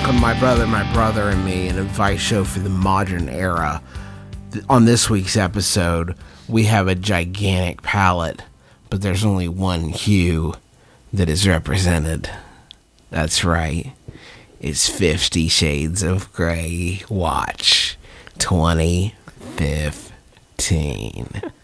Welcome, my brother, my brother, and me, an advice show for the modern era. On this week's episode, we have a gigantic palette, but there's only one hue that is represented. That's right. It's Fifty Shades of Grey. Watch 2015.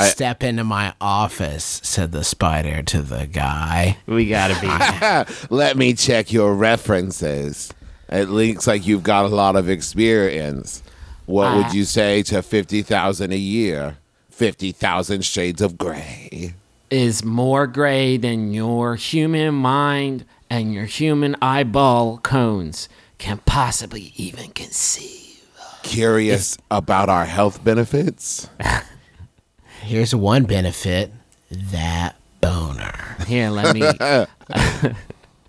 Step into my office, said the spider to the guy. We gotta be. Let me check your references. It looks like you've got a lot of experience. What would you say to 50,000 a year? 50,000 shades of gray. is more gray than your human mind and your human eyeball cones can possibly even conceive. Curious about our health benefits? Here's one benefit that boner. Here, let me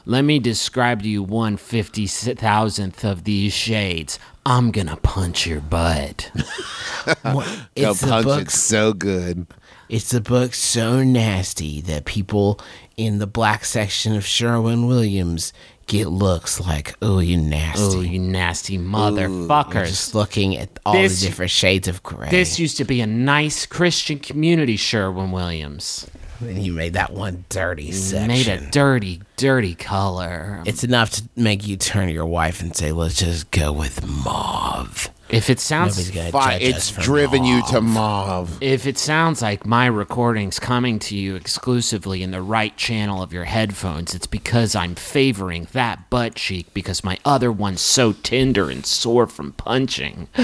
let me describe to you one fifty thousandth of these shades. I'm gonna punch your butt. Go It's the punch book. it so good. It's a book so nasty that people in the black section of Sherwin Williams get looks like, "Oh, you nasty." Oh, you nasty motherfuckers! just looking at all This- the different shades of gray. This used to be a nice Christian community, Sherwin Williams. and you made that one dirty Made section. a dirty, dirty color. it's enough to make you turn to your wife and say, "Let's just go with mauve." If it sounds Nobody's gonna Fine, judge us it's driven you to mauve. If it sounds like my recording's coming to you exclusively in the right channel of your headphones, it's because I'm favoring that butt cheek because my other one's so tender and sore from punching.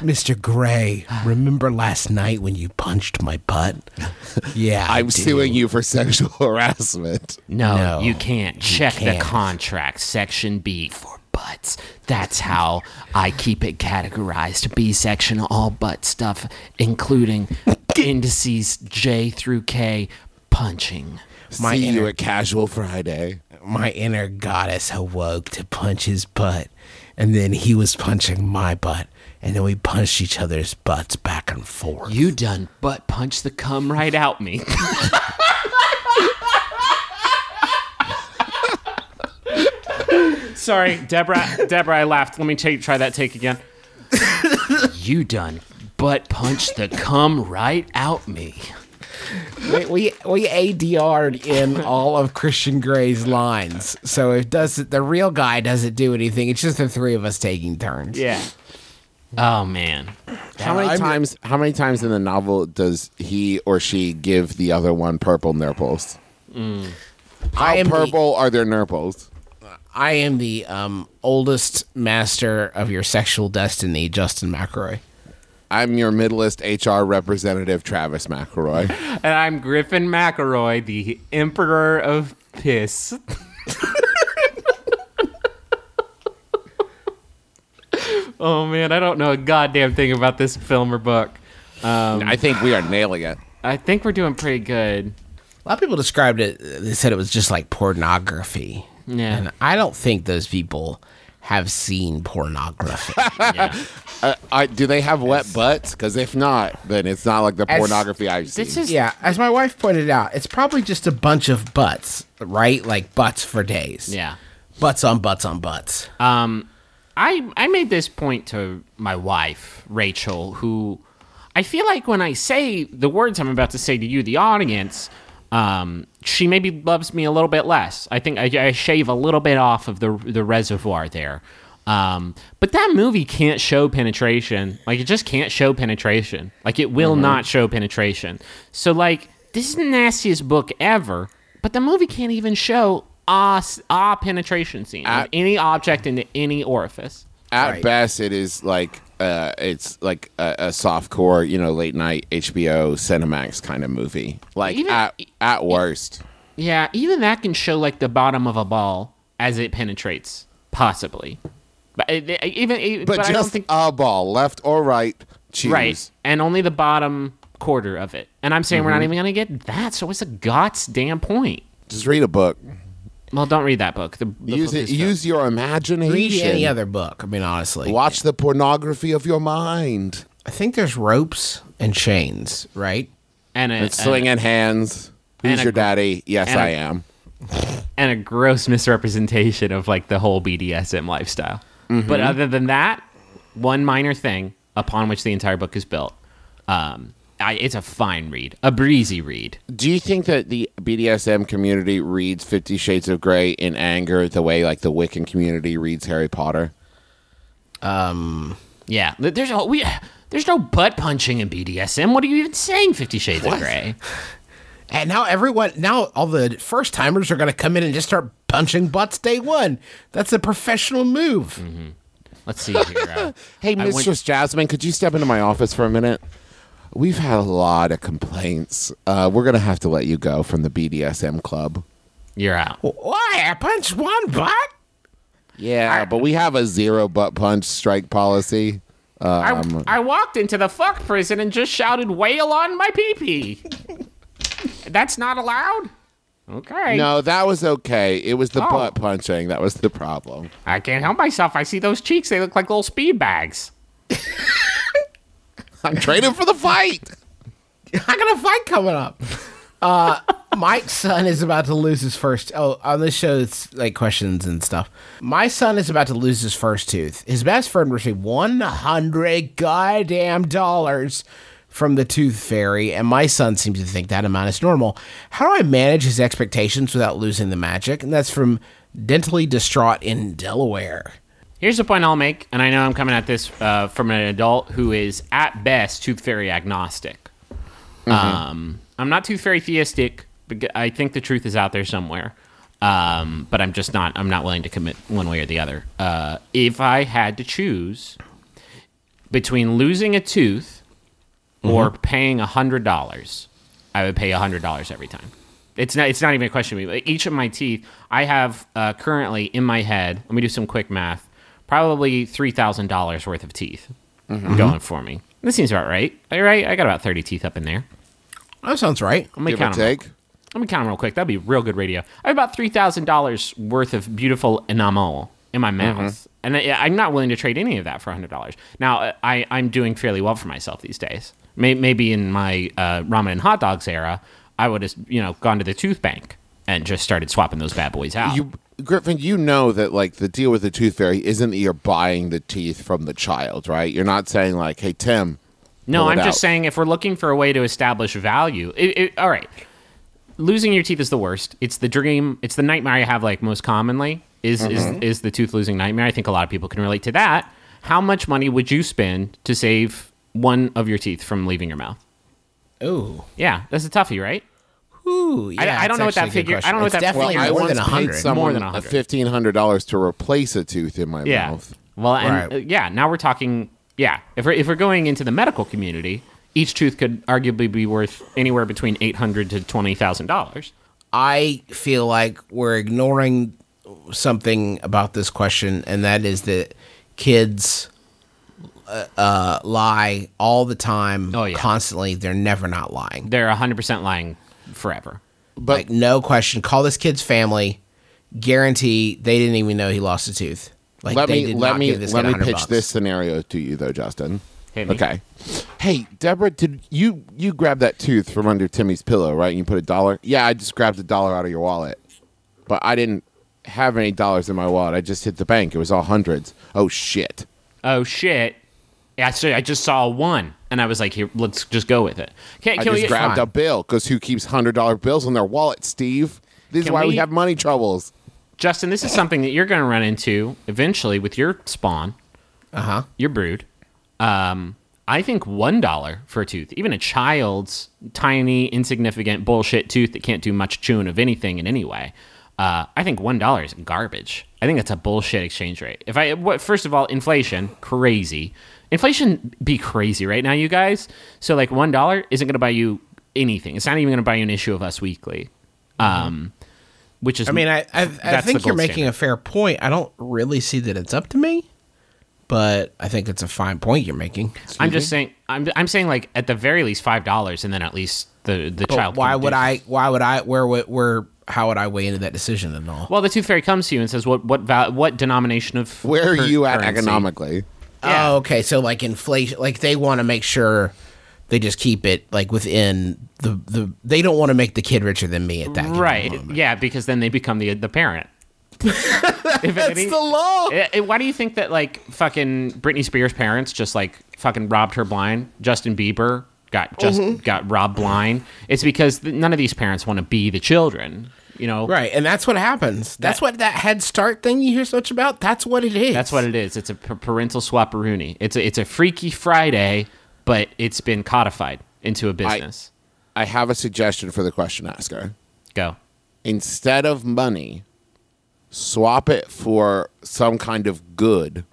Mr. Grey, remember last night when you punched my butt? Yeah, I'm suing you for sexual harassment. No, No, you can't. you Check can't. the contract, section B for butts. That's how I keep it categorized. B section, all butt stuff, including indices J through K, punching. My See you at Casual Friday. my inner goddess awoke to punch his butt, and then he was punching my butt, and then we punched each other's butts back and forth. You done butt punch the cum right out me. Sorry, Deborah. Deborah, I laughed. Let me take, try that take again. you done butt punch the cum right out me. we we, we ADR'd in all of Christian Grey's lines, so if does the real guy doesn't do anything, it's just the three of us taking turns. Yeah. Oh man. How many times how many times in the novel does he or she give the other one purple nurples? Mm. How I am the- purple are their nurples? I am the um, oldest master of your sexual destiny, Justin McElroy. I'm your middleist HR representative, Travis McElroy. And I'm Griffin McElroy, the Emperor of Piss. oh man, I don't know a goddamn thing about this film or book. I think we are nailing it. I think we're doing pretty good. A lot of people described it. They said it was just like pornography. Yeah. And I don't think those people have seen pornography. Uh, I, do they have wet butts? Because if not, then it's not like the As- pornography I've seen. This is yeah, as my wife pointed out, it's probably just a bunch of butts, right? Like butts for days. yeah. Butts on butts on butts. Um, I I made this point to my wife Rachel, who I feel like when I say the words I'm about to say to you, the audience, um, she maybe loves me a little bit less. I think I, I shave a little bit off of the the reservoir there. Um, but that movie can't show penetration. Like it just can't show penetration. Like it will not show penetration. So like this is the nastiest book ever. But the movie can't even show ah s- ah penetration scene of At- any object into any orifice. At Right. best, it is like uh, it's like a, a soft core, you know, late night HBO Cinemax kind of movie. Like Even- at at worst, Yeah, even that can show like the bottom of a ball as it penetrates, possibly. But it, it- even but, but, I just don't think a ball, left or right, choose. right, and only the bottom quarter of it. And I'm saying we're Mm-hmm. not even gonna get that. So what's the God's damn point? Just read a book. Well, don't read that book. The, the use book it. is Use your imagination. Read any other book. I mean, honestly, Watch the pornography of your mind. I think there's ropes and chains, right? and a, And swinging hands. and Who's your gr- daddy? Yes, and a- I am. and a gross misrepresentation of like the whole BDSM lifestyle. Mm-hmm. But other than that, one minor thing upon which the entire book is built. Um, I, it's a fine read, a breezy read. Do you think that the BDSM community reads Fifty Shades of Grey in anger the way like the Wiccan community reads Harry Potter? Um. Yeah, there's a we. There's no butt punching in BDSM. What are you even saying? Fifty Shades of Grey. And now everyone, now all the first timers are going to come in and just start punching butts day one. That's a professional move. Let's see here. Uh, Hey, I went- Mistress Jasmine, could you step into my office for a minute? We've had a lot of complaints. Uh, we're gonna have to let you go from the BDSM club. you're out. Why? I punched one butt? Yeah, but we have a zero butt punch strike policy. Um, I, I walked into the fuck prison and just shouted "wail on my pee pee." That's not allowed. Okay. No, that was okay. It was the Oh. butt punching that was the problem. I can't help myself. I see those cheeks. They look like little speed bags. I'm training for the fight. I got a fight coming up. Uh, Mike's son is about to lose his first. Oh, on this show, it's like questions and stuff. My son is about to lose his first tooth. His best friend received one hundred goddamn dollars from the tooth fairy, and my son seems to think that amount is normal. How do I manage his expectations without losing the magic? And that's from dentally distraught in Delaware. Here's the point I'll make, and I know I'm coming at this uh, from an adult who is at best tooth fairy agnostic. Um, I'm not tooth fairy theistic. But I think the truth is out there somewhere, um, but I'm just not. I'm not willing to commit one way or the other. Uh, if I had to choose between losing a tooth or paying hundred dollars, I would pay hundred dollars every time. It's not. It's not even a question. of me. Each of my teeth, I have uh, currently in my head. Let me do some quick math. Probably three thousand dollars worth of teeth going for me. This seems about right. All right, I got about thirty teeth up in there. That sounds right. Let me Give or count 'em real- take. Let me count them real quick. That'd be real good radio. I have about three thousand dollars worth of beautiful enamel in my mouth, and I, I'm not willing to trade any of that for hundred dollars. Now, I I'm doing fairly well for myself these days. May, maybe in my uh, ramen and hot dogs era, I would have you know gone to the tooth bank and just started swapping those bad boys out. You, Griffin, you know that like the deal with the tooth fairy isn't that you're buying the teeth from the child, right? You're not saying like, "Hey Tim." No, pull I'm just out. saying if we're looking for a way to establish value, it, it, all right. Losing your teeth is the worst. It's the dream. It's the nightmare I have like most commonly. Is is mm-hmm. is the tooth losing nightmare? I think a lot of people can relate to that. How much money would you spend to save one of your teeth from leaving your mouth? Ooh. Yeah, that's a toughie, right? Ooh, I- yeah, I don't know what that actually a good figure- I don't know what It's that definitely figure- I more than a hundred. More than 100. fifteen hundred dollars to replace a tooth in my Yeah. mouth. Well, and Right. uh, yeah, now we're talking. Yeah, if we're if we're going into the medical community, each tooth could arguably be worth anywhere between eight hundred to twenty thousand dollars. I feel like we're ignoring something about this question, and that is that kids uh, uh, lie all the time, Oh, yeah. constantly. They're never not lying. They're hundred percent lying forever. But like no question. Call this kid's family. Guarantee they didn't even know he lost a tooth. Like let they me did let not me give this let me pitch bucks. this scenario to you though, Justin. Okay. Hey, Deborah, did you you grab that tooth from under Timmy's pillow, right? And you put a dollar? Yeah, I just grabbed a dollar out of your wallet. But I didn't have any dollars in my wallet. I just hit the bank. It was all hundreds. Oh shit. oh shit yeah so i just saw one and i was like here let's just go with it can, I can we just grabbed fine. a bill because who keeps hundred dollar bills in their wallet, Steve? This is why we we- have money troubles. justin this is something that you're going to run into eventually with your spawn Uh-huh. your brood um i think one dollar for a tooth even a child's tiny insignificant bullshit tooth that can't do much chewing of anything in any way Uh, I think one dollar is garbage. I think that's a bullshit exchange rate. If I what, first of all, inflation crazy. Inflation be crazy right now, you guys. So like one dollar isn't going to buy you anything. It's not even going to buy you an issue of Us Weekly. Um, which is I mean, I I, I think you're making standard. a fair point. I don't really see that it's up to me, but I think it's a fine point you're making. I'm just saying. I'm I'm saying like at the very least five dollars, and then at least the the But child. why would do- I? Why would I? Where where? How would I weigh into that decision and all? Well, the tooth fairy comes to you and says, "What what val- what denomination of Where are cur- you at currency?" economically? yeah. Oh, okay. So like inflation, like they want to make sure they just keep it like within the the. They don't want to make the kid richer than me at that given Right? moment. Yeah, because then they become the the parent. If That's any- the law. Eh, eh, why do you think that like fucking Britney Spears' parents just like fucking robbed her blind? Justin Bieber got just Mm-hmm. got robbed blind. It's because th- none of these parents want to be the children. You know, Right, and that's what happens. That's That- what that Head Start thing you hear so much about. That's what it is. That's what it is. It's a parental swapperoonie. It's a, it's a freaky Friday, but it's been codified into a business. I have a suggestion for the question asker. Go. Instead of money, swap it for some kind of good,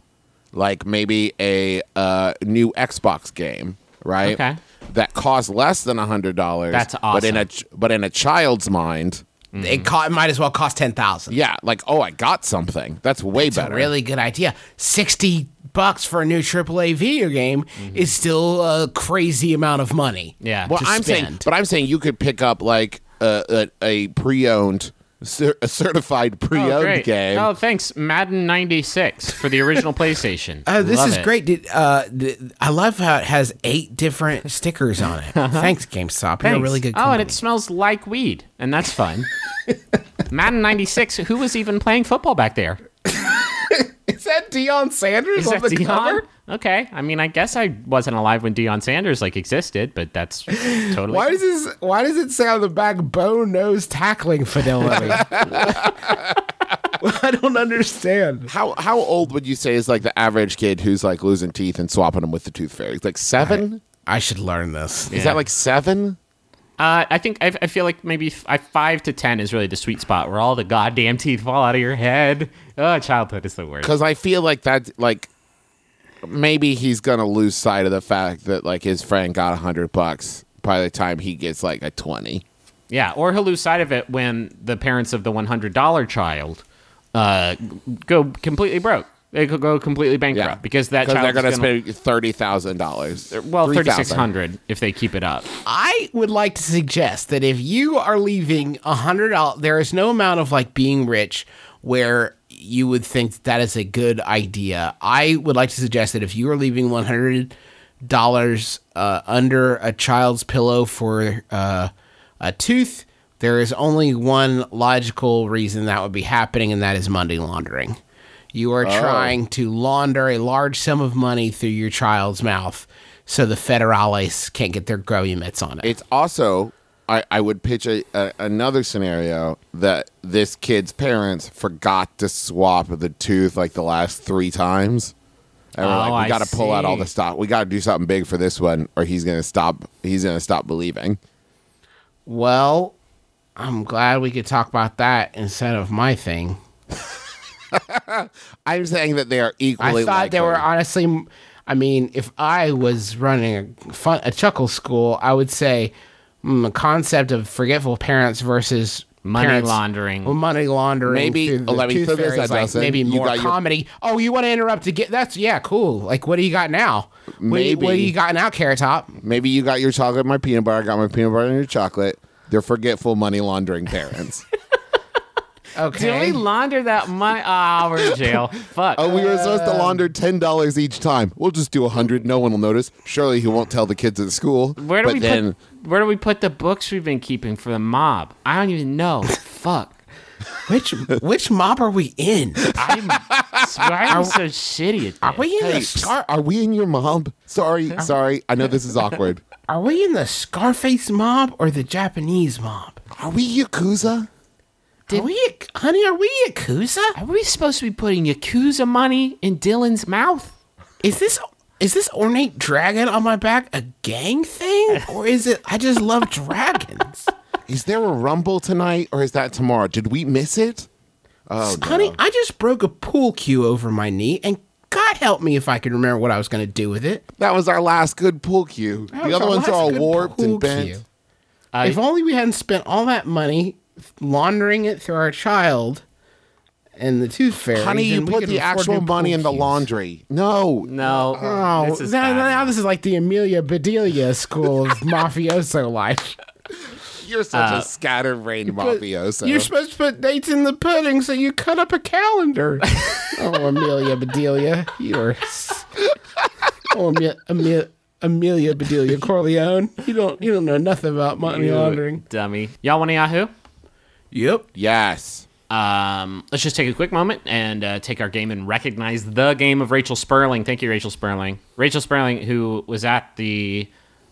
like maybe a uh, new Xbox game, right? Okay. That costs less than a hundred dollars. That's awesome. But in a ch- but in a child's mind, It, mm-hmm. co- it might as well cost ten thousand. yeah, like oh, I got something. That's way a better. really good idea. Sixty bucks for a new AAA video game mm-hmm. is still a crazy amount of money. Yeah. Well, I'm saying, but I'm saying you could pick up like a, a, a pre-owned, cer- a certified Oh, pre-owned great. game. Oh, thanks, Madden '96 for the original PlayStation. Uh, this Love is it. great. Did, uh, th- I love how it has eight different stickers on it. Thanks, GameStop. You're a Thanks. really good. Oh, and it smells like weed, and that's fun. Madden '96. Who was even playing football back there? Is that Deion Sanders Is on the Dion? cover? Okay. I mean, I guess I wasn't alive when Deion Sanders like existed, but that's totally. Why does this? Why does it say on the back bone nose tackling fidelity? I don't understand. How how old would you say is like the average kid who's like losing teeth and swapping them with the tooth fairy? Like seven? I should learn this. Is that like seven? Uh, I think I, I feel like maybe f- I- five to ten is really the sweet spot where all the goddamn teeth fall out of your head. Oh, childhood is the worst. Because I feel like that like maybe he's gonna lose sight of the fact that like his friend got a hundred bucks by the time he gets like a twenty. Yeah, or he'll lose sight of it when the parents of the one hundred dollar child uh, go completely broke. They could go completely bankrupt Yeah, because that they're child gonna, is gonna, spend thirty thousand dollars. well thirty six hundred if they keep it up. I would like to suggest that if you are leaving a hundred dollars, there is no amount of like being rich where you would think that is a good idea. I would like to suggest that if you are leaving one hundred dollars uh, under a child's pillow for uh, a tooth, there is only one logical reason that would be happening, and that is money laundering. You are oh. trying to launder a large sum of money through your child's mouth so the federales can't get their grubby mitts on it. It's also I, I would pitch a, a another scenario that this kid's parents forgot to swap the tooth like the last three times. And we're Oh, like, we got to pull out all the stock. We got to do something big for this one, or he's gonna stop. He's gonna stop believing. Well, I'm glad we could talk about that instead of my thing. I'm saying that they are equally. I equally. thought they were honestly. I mean, if I was running a fun a chuckle school, I would say mm, a concept of forgetful parents versus Money parents- laundering. well, money laundering. Maybe- the let me tooth this fairy like Dawson. maybe You more got your- comedy. Oh, you want to interrupt to get that's yeah, cool. Like, what do you got now? What what do Maybe. you got now, Carrot Top? Maybe you got your chocolate, my peanut butter. I got my peanut butter and your chocolate. They're forgetful money laundering parents. Okay. Did we launder that money? Ah, we're in jail. Fuck. oh, we were supposed to launder ten dollars each time. We'll just do a hundred. No one will notice. Surely he won't tell the kids at school. where do but we then put? Where do we put the books we've been keeping for the mob? I don't even know. Fuck. which which mob are we in? I'm, why am I so shitty at Are we in Hey, the Scar? are we in your mob? Sorry, sorry. I know this is awkward. Are we in the Scarface mob or the Japanese mob? Are we Yakuza? Are we, honey? Are we Yakuza? Are we supposed to be putting Yakuza money in Dylan's mouth? Is this is this ornate dragon on my back a gang thing, or is it I just love dragons? Is there a rumble tonight or is that tomorrow? Did we miss it? Oh, no. Honey, I just broke a pool cue over my knee, and God help me if I can remember what I was going to do with it. that was our last good pool cue. That The other ones are all warped and bent. cue. Uh, if only we hadn't spent all that money laundering it through our child and the tooth fairy. Honey, you put the actual money in the laundry. No. no. Oh, this now, now this is like the Amelia Bedelia school of mafioso life. You're such Uh, a scatterbrained But mafioso. You're supposed to put dates in the pudding, so you cut up a calendar. oh, Amelia Bedelia, you're. Oh, Amelia, Amelia, Amelia Bedelia Corleone. You don't, you don't know nothing about money laundering. Dummy. Y'all want a Yahoo? Yep. yes. Um, let's just take a quick moment and uh, take our game and recognize the game of Rachel Sperling. Thank you, Rachel Sperling. Rachel Sperling, who was at the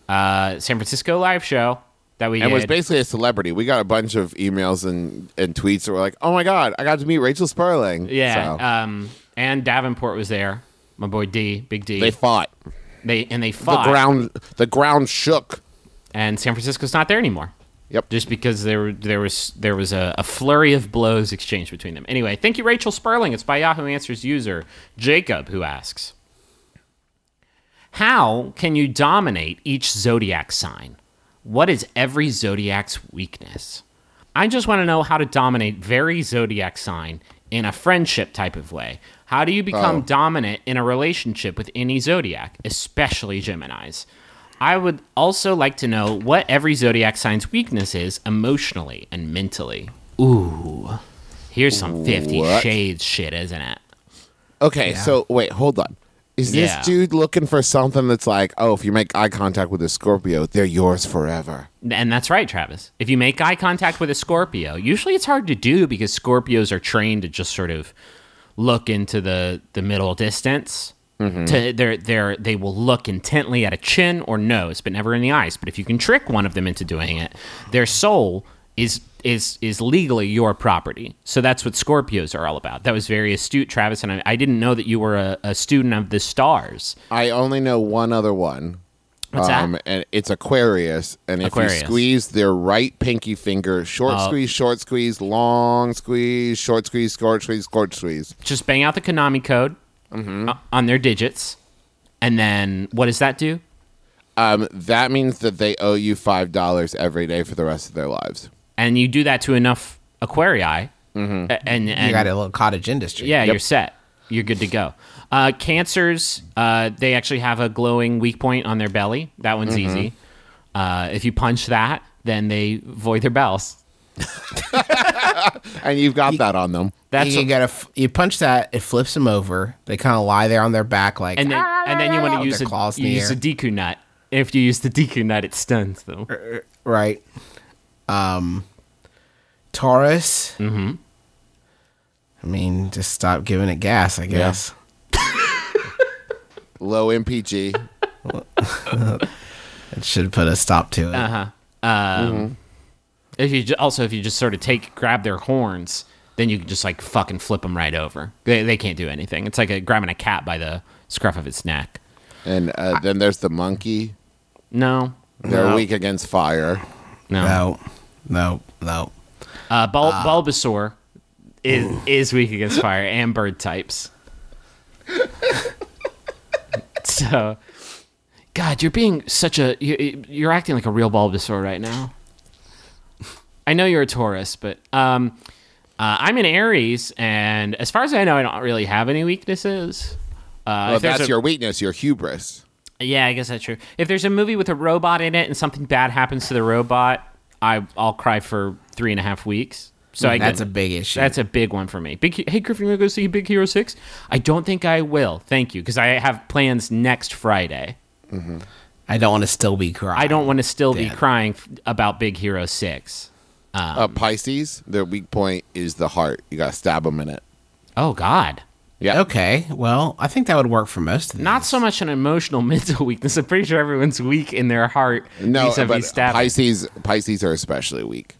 uh, San Francisco live show that we And did. was basically a celebrity. We got a bunch of emails and, and tweets that were like, oh my God, I got to meet Rachel Sperling. yeah. So, Um, and Davenport was there. My boy D, Big D. they fought. They and they fought. The ground the ground shook. and San Francisco's not there anymore. Yep. Just because there there was there was a, a flurry of blows exchanged between them. Anyway, thank you, Rachel Sperling. It's by Yahoo Answers user Jacob who asks, "How can you dominate each zodiac sign? What is every zodiac's weakness? I just want to know how to dominate very zodiac sign in a friendship type of way. How do you become Oh. dominant in a relationship with any zodiac, especially Gemini's? I would also like to know what every zodiac sign's weakness is emotionally and mentally. Ooh. Here's some 50 What? shades shit, isn't it? Okay, so wait, hold on. Is this Yeah. dude looking for something that's like, oh, if you make eye contact with a Scorpio, they're yours forever? And that's right, Travis. If you make eye contact with a Scorpio, usually it's hard to do because Scorpios are trained to just sort of look into the, the middle distance. Mm-hmm. To they're, they're, they will look intently at a chin or nose, but never in the eyes. But if you can trick one of them into doing it, their soul is is is legally your property. So that's what Scorpios are all about. That was very astute, Travis, and I, I didn't know that you were a, a student of the stars. I only know one other one. What's that? Um, and it's Aquarius. And if Aquarius. you squeeze their right pinky finger, short Oh. squeeze, short squeeze, long squeeze, short squeeze, short squeeze, short squeeze. just bang out the Konami code uh, on their digits, and then what does that do? Um, that means that they owe you five dollars every day for the rest of their lives. And you do that to enough Aquarii, a- and, and You got a little cottage industry. yeah, you're set. You're good to go. Uh, cancers, uh, they actually have a glowing weak point on their belly. That one's easy. Uh, if you punch that, then they void their bells. And you've got that on them. That's you what- gotta f- you punch that, it flips them over. They kind of lie there on their back like, and then and then you want to use a, claws you use air. a Deku nut. If you use the Deku nut, it stuns them. right? Um, Taurus. Mm-hmm. I mean, just stop giving it gas. I guess. Low MPG. It should put a stop to it. Uh-huh. Um, If you ju- also if you just sort of take grab their horns, then you can just like fucking flip them right over. They, they can't do anything. It's like a, grabbing a cat by the scruff of its neck. And uh, then there's the monkey. No, They're no, weak against fire. No, No, no, no. Uh, Bul- Bulbasaur is is weak against fire and bird types. so, God, you're being such a you, you're acting like a real Bulbasaur right now. I know you're a Taurus, but um, uh, I'm an Aries, and as far as I know, I don't really have any weaknesses. Uh, Well, if that's a- your weakness, your hubris. yeah, I guess that's true. If there's a movie with a robot in it and something bad happens to the robot, I I'll cry for three and a half weeks. So I That's get- a big issue. That's a big one for me. Big hey Griffin, you wanna go see Big Hero Six? I don't think I will. Thank you, because I have plans next Friday. I don't want to still be crying. I don't want to still be crying f- about Big Hero Six. Uh, Pisces, their weak point is the heart. You got to stab them in it. Oh God. Yeah. Okay, well, I think that would work for most of them. Not so much an emotional mental weakness. I'm pretty sure everyone's weak in their heart. No, vis-a-vis but. Pisces, Pisces are especially weak.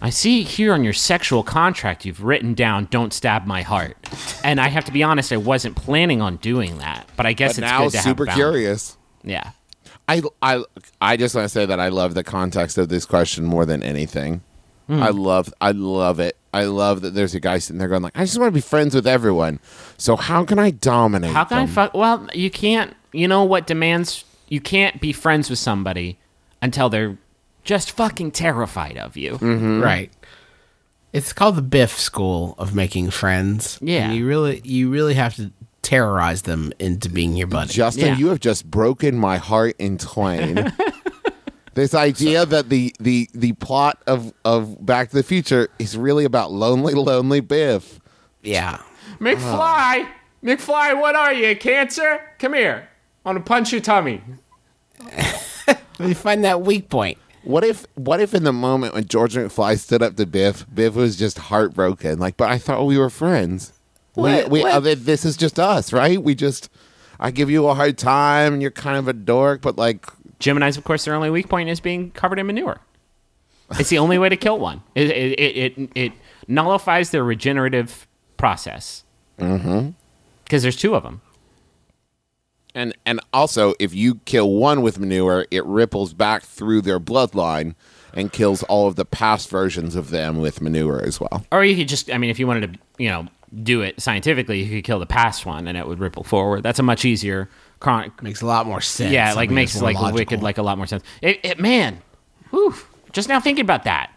I see here on your sexual contract you've written down "Don't stab my heart," and I have to be honest, I wasn't planning on doing that, but I guess But it's now, good to super have boundaries. curious. Yeah, I, I, I just want to say that I love the context of this question more than anything. Hmm. I love, I love it. I love that there's a guy sitting there going like, I just want to be friends with everyone. So how can I dominate? How can I fuck? Well, you can't. You know what demands? You can't be friends with somebody until they're just fucking terrified of you. Mm-hmm. Right. It's called the Biff School of making friends. Yeah. And you really, you really have to terrorize them into being your buddy. Justin, Yeah. you have just broken my heart in twain. this idea that the the the plot of of Back to the Future is really about lonely, lonely Biff. yeah. McFly, McFly, what are you? Cancer? Come here. I want to punch your tummy. Let me find that weak point. What if what if in the moment when George McFly stood up to Biff, Biff was just heartbroken? Like, but I thought we were friends. What- we, we, what? uh, this is just us, right? We just, I give you a hard time, and you're kind of a dork, but like, Gemini's, of course, their only weak point is being covered in manure. It's the only way to kill one. It it it, it, it nullifies their regenerative process. Mm-hmm. Because there's two of them. and and also if you kill one with manure, it ripples back through their bloodline and kills all of the past versions of them with manure as well. Or you could just, I mean, if you wanted to, you know, do it scientifically, you could kill the past one and it would ripple forward. That's a much easier chronic. Makes a lot more sense. Yeah, I like mean, makes it's more like logical. wicked like a lot more sense. It, it man, whew, just now thinking about that.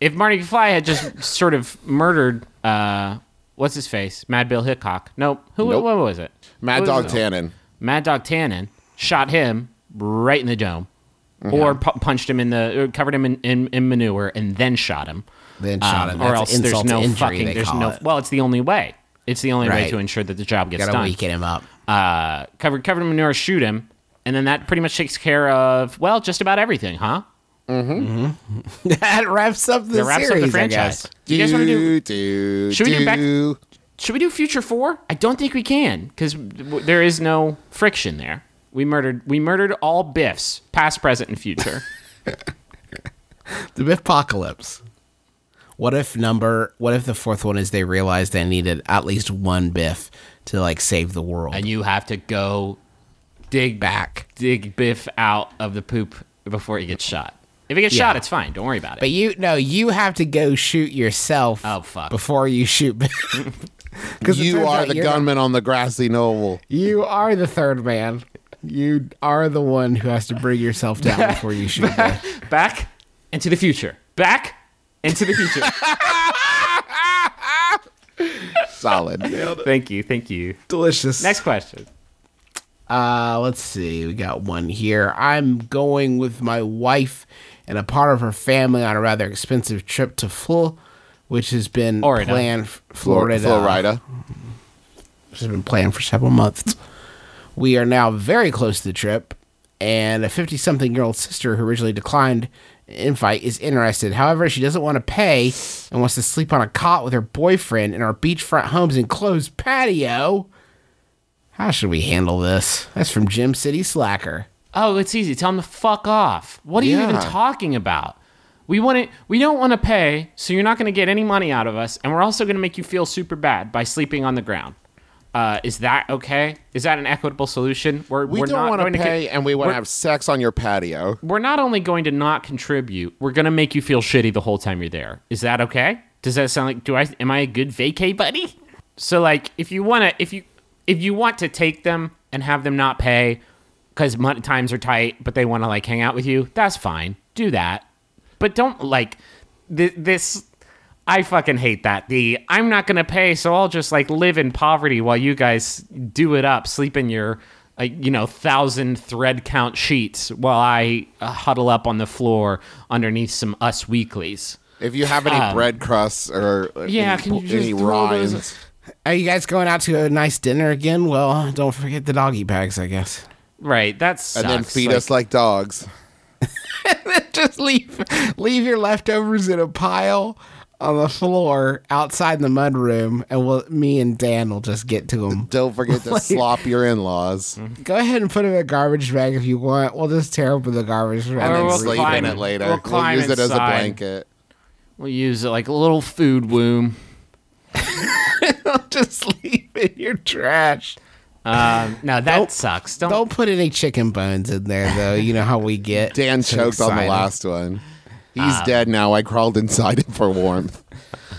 If Marty McFly had just sort of murdered, uh, what's his face, Mad Bill Hickok? Nope. Who? Nope. What was it? Mad Who Dog was it? Tannen. Mad Dog Tannen shot him right in the dome, or pu- punched him in the, or covered him in, in, in manure, and then shot him. Then shot him. Um, or That's else there's insult to no injury, fucking. they There's call no. it. Well, it's the only way. It's the only way Right. to ensure that the job gets Gotta done. weaken him up. Uh, covered covered in manure, shoot him, and then that pretty much takes care of well, just about everything, huh? mm-hmm that wraps up the That wraps series, up the franchise. Do you guys want to do? do, Should we do back- Should we do Future Four? I don't think we can because w- there is no friction there. We murdered. We murdered all Biffs, past, present, and future. The Biff apocalypse. What if number? What if the fourth one is they realized they needed at least one Biff to like save the world? and you have to go dig back. dig Biff out of the poop before he gets shot. If he gets Yeah. shot, it's fine. Don't worry about it. But you no, you have to go shoot yourself. Oh, fuck. Before you shoot Biff. 'Cause it You are the you're gunman on the grassy knoll. You are the third man. You are the one who has to bring yourself down before you shoot Biff. Back into the future. Back into the future. Solid. thank you. Thank you. Delicious. Next question. Uh, let's see. We got one here. I'm going with my wife and a part of her family on a rather expensive trip to Flo, which has been Florida. planned. Florida. Florida. which has been planned for several months. We are now very close to the trip, and a 50 something year old sister who originally declined an invite is interested. However, she doesn't want to pay and wants to sleep on a cot with her boyfriend in our beachfront home's enclosed patio. How should we handle this? That's from Jim City Slacker. Oh, it's easy. Tell him to fuck off. What are you even talking about? We want to. We don't want to pay, so you're not going to get any money out of us, and we're also going to make you feel super bad by sleeping on the ground. Uh, is that okay? Is that an equitable solution? We're, We we're don't want to pay, and we want to have sex on your patio. we're not only going to not contribute, we're going to make you feel shitty the whole time you're there. Is that okay? Does that sound like do I am I a good vacay buddy? So like if you want to if you if you want to take them and have them not pay cuz times are tight but they want to like hang out with you, that's fine. Do that. But don't like th- this I fucking hate that. The I'm not gonna pay, so I'll just like live in poverty while you guys do it up, sleep in your like you know thousand thread count sheets while I uh, huddle up on the floor underneath some Us Weeklies. If you have any bread crusts or uh, Yeah, any, can you just any rinds, Are you guys going out to a nice dinner again? Well, don't forget the doggy bags, I guess. Right, that's and then feed us like dogs. just leave leave your leftovers in a pile on the floor outside the mud room, and we'll, me and Dan will just get to them. Don't forget to slop your in-laws Go ahead and put them in a garbage bag if you want. We'll just tear open the garbage bag. And then we'll sleep climb in it. it later. We'll We'll, climb use it as a blanket. We'll use it like a little food womb. just leave in your trash. Um, no, that Don't- sucks. Don't, Don't put any chicken bones in there, though. You know how we get. Dan so choked on the last one. He's ah. dead now. I crawled inside him for warmth.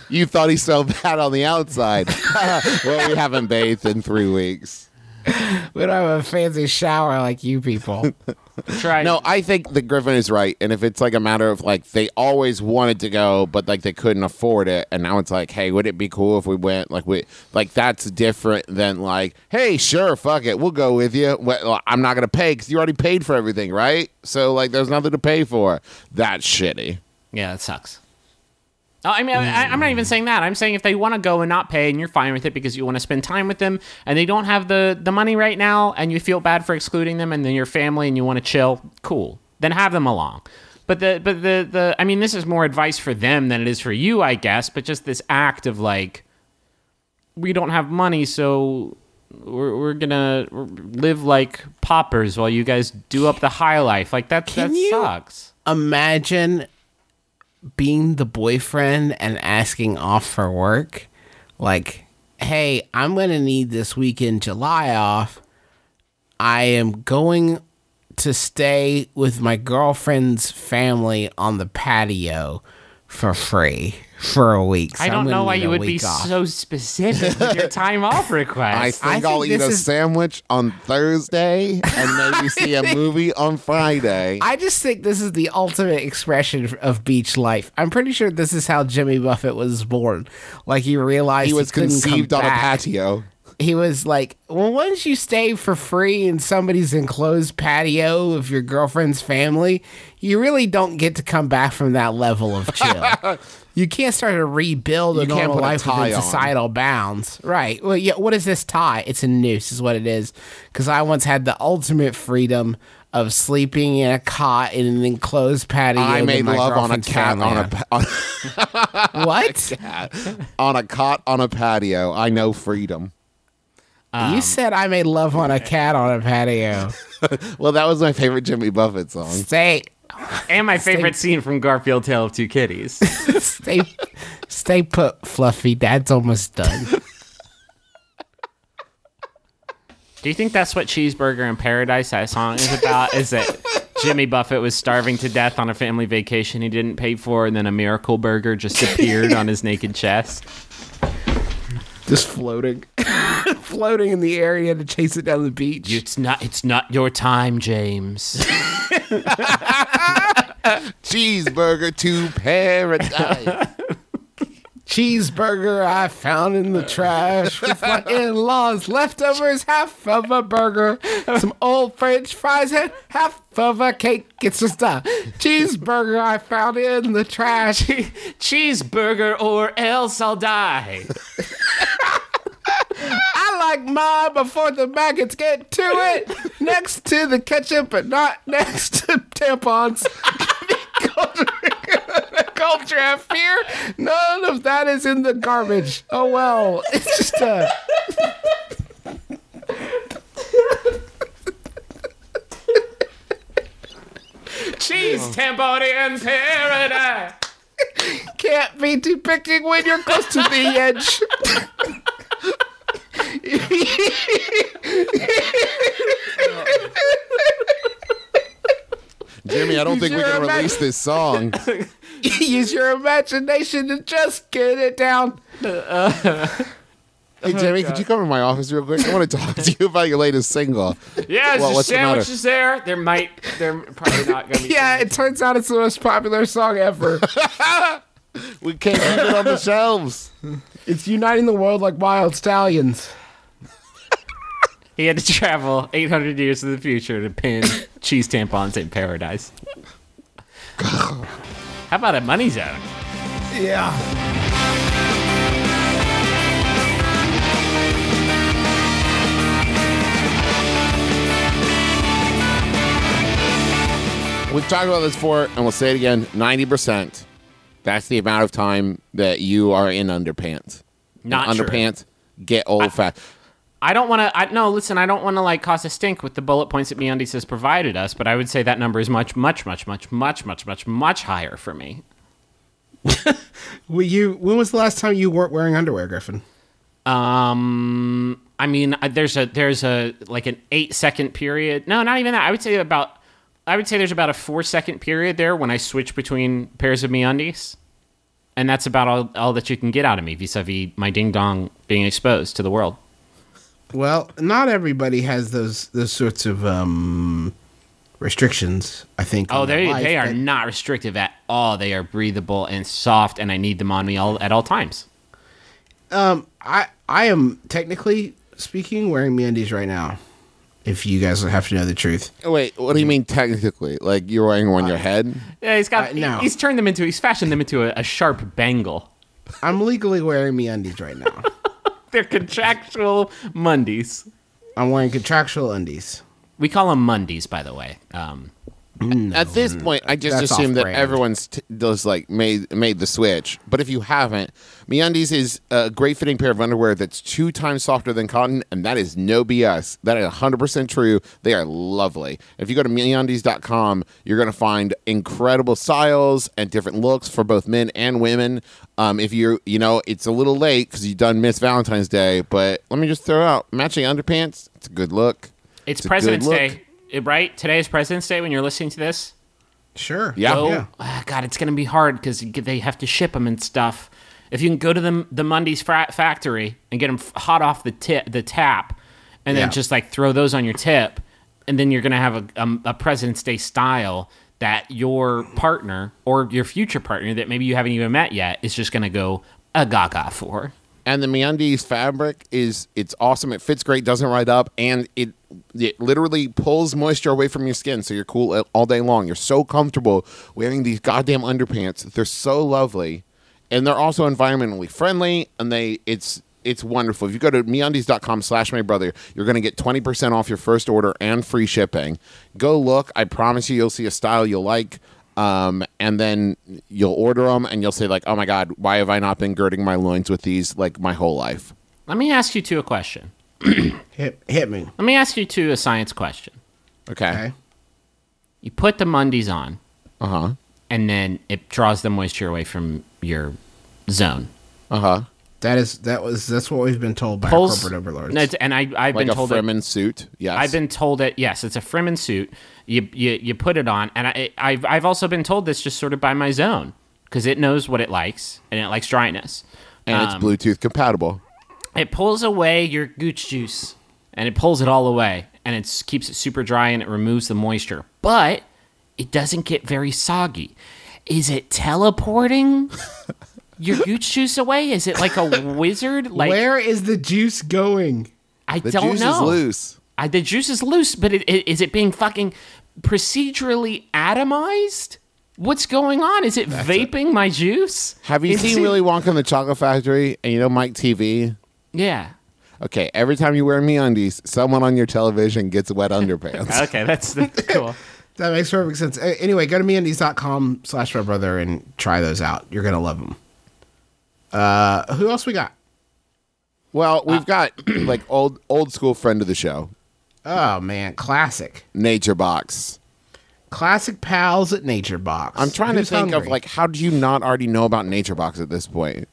You thought he smelled bad on the outside. well, we haven't bathed in three weeks. We don't have a fancy shower like you people. try. No, I think the Griffin is right. And if it's like a matter of like they always wanted to go, but like they couldn't afford it, and now it's like, hey, would it be cool if we went? Like we like that's different than like, hey, sure, fuck it, we'll go with you. Well, I'm not gonna pay because you already paid for everything, right? So like, there's nothing to pay for. That's shitty. Yeah, that sucks. Oh, I mean, I, I'm not even mm. saying that. I'm saying if they want to go and not pay, and you're fine with it because you want to spend time with them, and they don't have the the money right now, and you feel bad for excluding them, and then your family, and you want to chill, cool. Then have them along. But the but the the I mean, this is more advice for them than it is for you, I guess. But just this act of like, we don't have money, so we're, we're gonna live like paupers while you guys do up the high life. Like that Can that you- sucks. Imagine being the boyfriend and asking off for work. Like, hey, I'm going to need this week in July off. I am going to stay with my girlfriend's family on the patio for free for a week. So I don't know why you would be off. so specific with your time off I request. I think I'll eat a is- sandwich on Thursday and maybe see a movie on Friday. I just think this is the ultimate expression of beach life. I'm pretty sure this is how Jimmy Buffett was born. Like he realized he was couldn't come conceived on a patio. He was like, "Well, once you stay for free in somebody's enclosed patio of your girlfriend's family, you really don't get to come back from that level of chill. you can't start to rebuild a You normal a life tie within on. societal bounds, right? Well, yeah. What is this tie? It's a noose, is what it is. Because I once had the ultimate freedom of sleeping in a cot in an enclosed patio. I made love on a cat on a on, what? on a cot on a patio. I know freedom. You um, said I made love on a cat on a patio. Well, that was my favorite Jimmy Buffett song. Stay. and my favorite scene from Garfield Tale of Two Kitties. Stay, stay put, Fluffy. Dad's almost done. Do you think that's what Cheeseburger in Paradise that song is about? is that Jimmy Buffett was starving to death on a family vacation he didn't pay for, and then a miracle burger just appeared on his naked chest? Just floating, floating in the area to chase it down the beach. It's not. It's not your time, James. Cheeseburger to paradise. Cheeseburger I found in the trash with my in-laws leftovers, half of a burger, some old French fries, and half of a cake. It's just a cheeseburger I found in the trash. Cheeseburger, or else I'll die. Like mine before the maggots get to it. Next to the ketchup, but not next to tampons. culture, culture have fear. None of that is in the garbage. Oh well, it's just a. Cheese tampon in paradise. Can't be too picky when you're close to the edge. Jimmy, I don't think we can a man. release this song. Use your imagination to just get it down. Hey, oh, Jimmy, could you come in my office real quick? I want to talk to you about your latest single. Yeah, is Well, the what's the matter? sandwiches there? There might. They're probably not gonna be. Yeah, it turns out it's the most popular song ever. We can't keep it on the shelves. it's uniting the world like wild stallions. He had to travel 800 years to the future to pin cheese tampons in paradise. How about a money zone? Yeah. We've talked about this before, and we'll say it again 90%. That's the amount of time that you are in underpants. Not true. underpants get old fast. I don't want to. I no, listen. I don't want to like cause a stink with the bullet points that MeUndies has provided us, but I would say that number is much, much, much, much, much, much, much, much higher for me. Well, you. When was the last time you weren't wearing underwear, Griffin? Um, I mean, uh, there's a there's a like an eight second period. No, not even that. I would say about I would say there's about a four second period there when I switch between pairs of MeUndies, and that's about all, all that you can get out of me vis-a-vis my ding dong being exposed to the world. Well, not everybody has those those sorts of um, restrictions. I think. Oh, they life, they are but- not restrictive at all. They are breathable and soft, and I need them on me all at all times. I I am technically speaking wearing MeUndies right now. If you guys have to know the truth, Oh, wait, what do you mean technically? Like you're wearing one on your head? Yeah, he's got Uh, no. he's turned them into he's fashioned them into a, a sharp bangle. I'm legally wearing MeUndies right now. They're contractual Mondays. I'm wearing contractual undies. We call them Mondays, by the way. Um, At this point, I just That's assume that off-brand. everyone's t- does like made made the switch. But if you haven't, MeUndies is a great fitting pair of underwear that's two times softer than cotton, and that is no BS. That is 100 percent true. They are lovely. If you go to MeUndies.com, you're going to find incredible styles and different looks for both men and women. Um, if you're, you know, it's a little late because you've done missed Valentine's Day, but let me just throw out matching underpants. It's a good look. it's, It's President's. Day, right? Today is President's Day when you're listening to this. Sure. Yeah. Go, Yeah. Ah, God, it's going to be hard because they have to ship them and stuff. If you can go to the the Mondays fra- factory and get them hot off the tip, the tap, and then Yeah. just like throw those on your tip, and then you're going to have a, a, a President's Day style that your partner or your future partner that maybe you haven't even met yet is just going to go a gaga for. And the MeUndies fabric is it's awesome. It fits great, doesn't ride up, and it it literally pulls moisture away from your skin, so you're cool all day long. You're so comfortable wearing these goddamn underpants. They're so lovely, and they're also environmentally friendly, and they it's it's wonderful. If you go to meundies.com slash my brother, you're going to get 20% off your first order and free shipping. Go look. I promise you, you'll see a style you'll like. Um, and then you'll order them and you'll say like, oh my God, why have I not been girding my loins with these like my whole life? Let me ask you two a question. Hit hit me. Let me ask you two a science question. Okay. Okay. You put the Mondays on, Uh huh. and then it draws the moisture away from your zone. Uh huh. That is that was that's what we've been told by Pulls- corporate overlords. No, and I, I've Like been a told that, Fremen suit. Yes. I've been told that yes, it's a Fremen suit. You you, you put it on, and I, I've I've also been told this just sort of by my zone because it knows what it likes and it likes dryness. and it's Um, Bluetooth compatible. It pulls away your gooch juice, and it pulls it all away, and it keeps it super dry and it removes the moisture, but it doesn't get very soggy. Is it teleporting? Your gooch juice away? Is it like a wizard? Like Where is the juice going? I The don't juice know. is loose. I, the juice is loose, but it, it, is it being fucking procedurally atomized? What's going on? Is it vaping my juice? Have you Is seen it- Willy Wonka and the Chocolate Factory? And you know Mike Teavee? Yeah. Okay, every time you wear MeUndies, someone on your television gets wet underpants. Okay, that's, that's cool. That makes perfect sense. Anyway, go to meundies.com slash my brother and try those out. You're going to love them. Uh, who else we got? well, we've got like old old school friend of the show, Oh, man. Classic. Nature Box. Classic pals at Nature Box. I'm trying Who's to think of like how do you not already know about Nature Box at this point?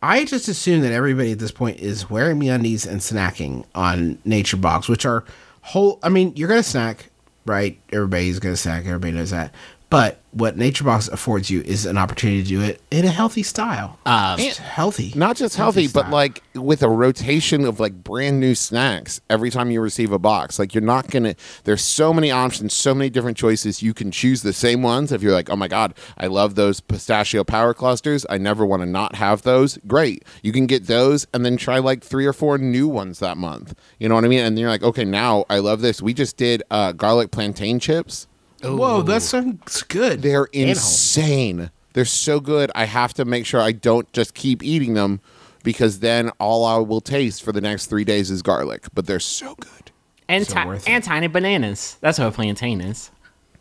I just assume that everybody at this point is wearing MeUndies and snacking on Nature Box, which are whole. I mean, you're gonna snack, right? Everybody's gonna snack. Everybody knows that. But what Nature Box affords you is an opportunity to do it in a healthy style. Um, It's healthy, Not just healthy, but like with a rotation of like brand new snacks every time you receive a box. Like you're not gonna. There's so many options, so many different choices. You can choose the same ones. If you're like, oh my god, I love those pistachio power clusters. I never want to not have those. Great, you can get those and then try like three or four new ones that month. You know what I mean? And you're like, okay, now I love this. We just did uh, garlic plantain chips. Whoa, that sounds good. They're insane. They're so good. I have to make sure I don't just keep eating them because then all I will taste for the next three days is garlic. But they're so good. and, So ti- and tiny bananas. That's what a plantain is.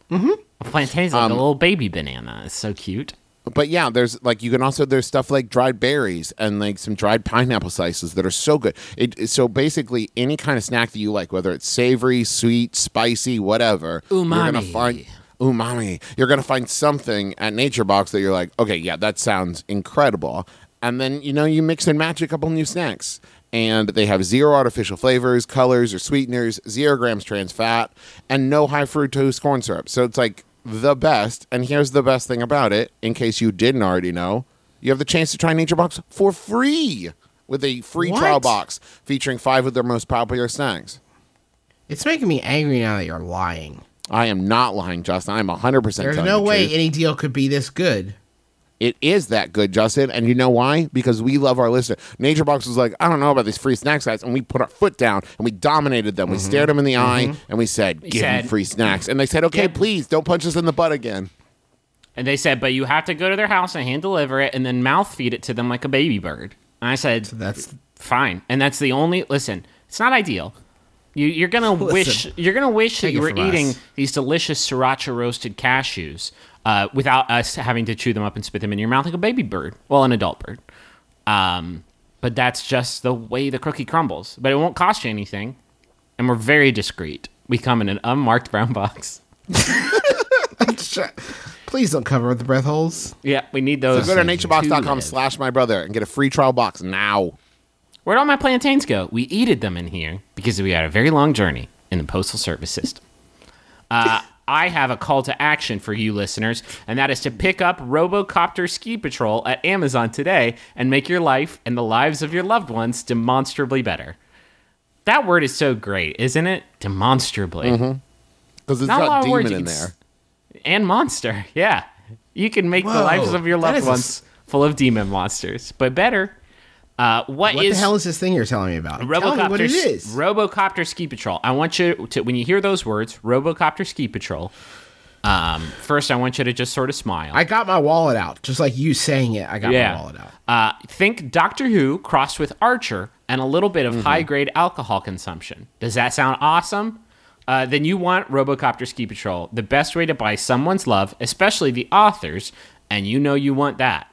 Mm-hmm. A plantain is like Um, a little baby banana. It's so cute. But yeah, there's like you can also there's stuff like dried berries and like some dried pineapple slices that are so good. It so basically any kind of snack that you like, whether it's savory, sweet, spicy, whatever, you're gonna Umami. find umami. You're gonna find something at Nature Box that you're like, okay, yeah, that sounds incredible. And then you know you mix and match a couple new snacks. and they have zero artificial flavors, colors, or sweeteners, zero grams trans fat, and no high fructose corn syrup. So it's like the best. And here's the best thing about it, in case you didn't already know, you have the chance to try Nature Box for free with a free What? trial box featuring five of their most popular snacks. It's making me angry now that you're lying. I am not lying, Justin. I'm 100% There's no the way truth. any deal could be this good. It is that good, Justin. And you know why? Because we love our listener. Nature Box was like, I don't know about these free snacks guys. And we put our foot down and we dominated them. We mm-hmm. stared them in the mm-hmm. eye and we said, give them said- free snacks. And they said, okay, Yeah. please don't punch us in the butt again. And they said, but you have to go to their house and hand deliver it and then mouth feed it to them like a baby bird. And I said, That's fine. And that's the only listen. It's not ideal. You, you're gonna wish you're gonna wish that you were eating us. these delicious sriracha roasted cashews uh, without us having to chew them up and spit them in your mouth like a baby bird. Well, an adult bird. Um, but that's just the way the cookie crumbles. But it won't cost you anything, and we're very discreet. We come in an unmarked brown box. please don't cover up the breath holes. Yeah, we need So those. go to to naturebox.com live. slash my brother and get a free trial box now. Where'd all my plantains go? We eated them in here because we had a very long journey in the postal service system. Uh, I have a call to action for you listeners, and that is to pick up Robocopter Ski Patrol at Amazon today and make your life and the lives of your loved ones demonstrably better. That word is so great, isn't it? Demonstrably. Mm-hmm. Because it's Not got demon in there. And monster, yeah. You can make the lives of your loved is a ones full of demon monsters, but better. Uh, What the hell is this thing you're telling me about? Tell me Robocopter, what it is. Robocopter Ski Patrol. I want you to, when you hear those words, Robocopter Ski Patrol. Um, first, I want you to just sort of smile. I got my wallet out, just like you saying it. I got yeah. my wallet out. Uh, think Doctor Who crossed with Archer and a little bit of Mm-hmm. high grade alcohol consumption. Does that sound awesome? Uh, then you want Robocopter Ski Patrol, the best way to buy someone's love, especially the authors, and you know you want that.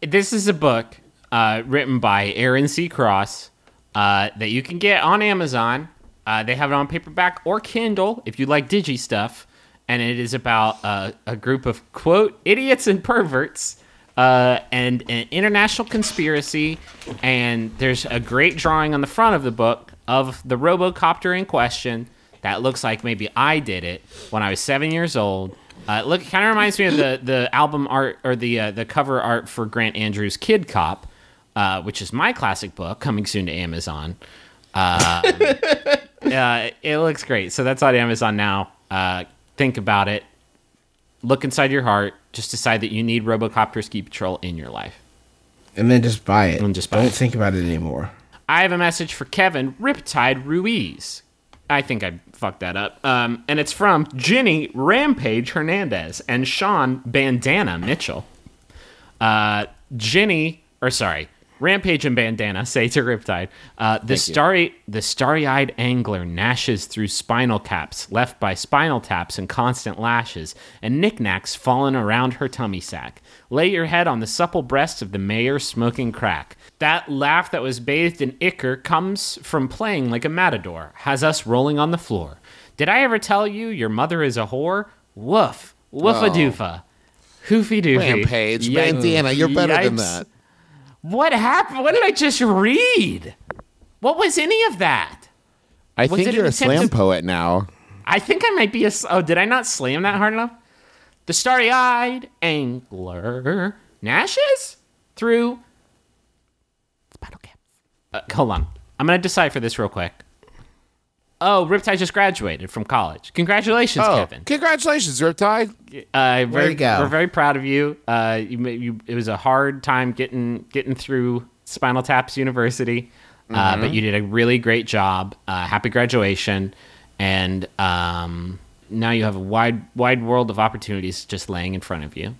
This is a book uh, written by Aaron C. Cross uh, that you can get on Amazon. Uh, they have it on paperback or Kindle if you like digi stuff. And it is about uh, a group of, quote, idiots and perverts uh, and an international conspiracy. And there's a great drawing on the front of the book of the Robocopter in question that looks like maybe I did it when I was seven years old. Uh, look, kind of reminds me of the, the album art or the uh, the cover art for Grant Andrews' Kid Cop, uh, which is my classic book coming soon to Amazon. Um, uh, it looks great. So that's on Amazon now. Uh, think about it. Look inside your heart. Just decide that you need Robocopter Ski Patrol in your life. And then just buy it. And just buy Don't it. think about it anymore. I have a message for Kevin Riptide Ruiz. I think I fucked that up. Um, and it's from Ginny Rampage Hernandez and Sean Bandana Mitchell. Uh, Ginny, or sorry, Rampage and Bandana say to Riptide, uh, the starry, the starry-eyed angler gnashes through spinal caps left by spinal taps and constant lashes, and knickknacks fallen around her tummy sack. Lay your head on the supple breast of the mayor smoking crack. That laugh that was bathed in ichor comes from playing like a matador, has us rolling on the floor. Did I ever tell you your mother is a whore? Woof, woofa doofa. Hoofy doofy. Rampage, Yikes. bandana, you're better than that. What happened? What did I just read? What was any of that? I Was think you're a slam to- poet now. I think I might be a. Oh, did I not slam that hard enough? The starry-eyed angler gnashes through spinal caps. Uh, hold on, I'm gonna decipher this real quick. Oh, Riptide just graduated from college. Congratulations, Oh, Kevin. congratulations, Riptide. Uh, very, to go. We're very proud of you. Uh, you, you. It was a hard time getting getting through Spinal Taps University, uh, Mm-hmm. but you did a really great job. Uh, happy graduation, and um, now you have a wide wide world of opportunities just laying in front of you.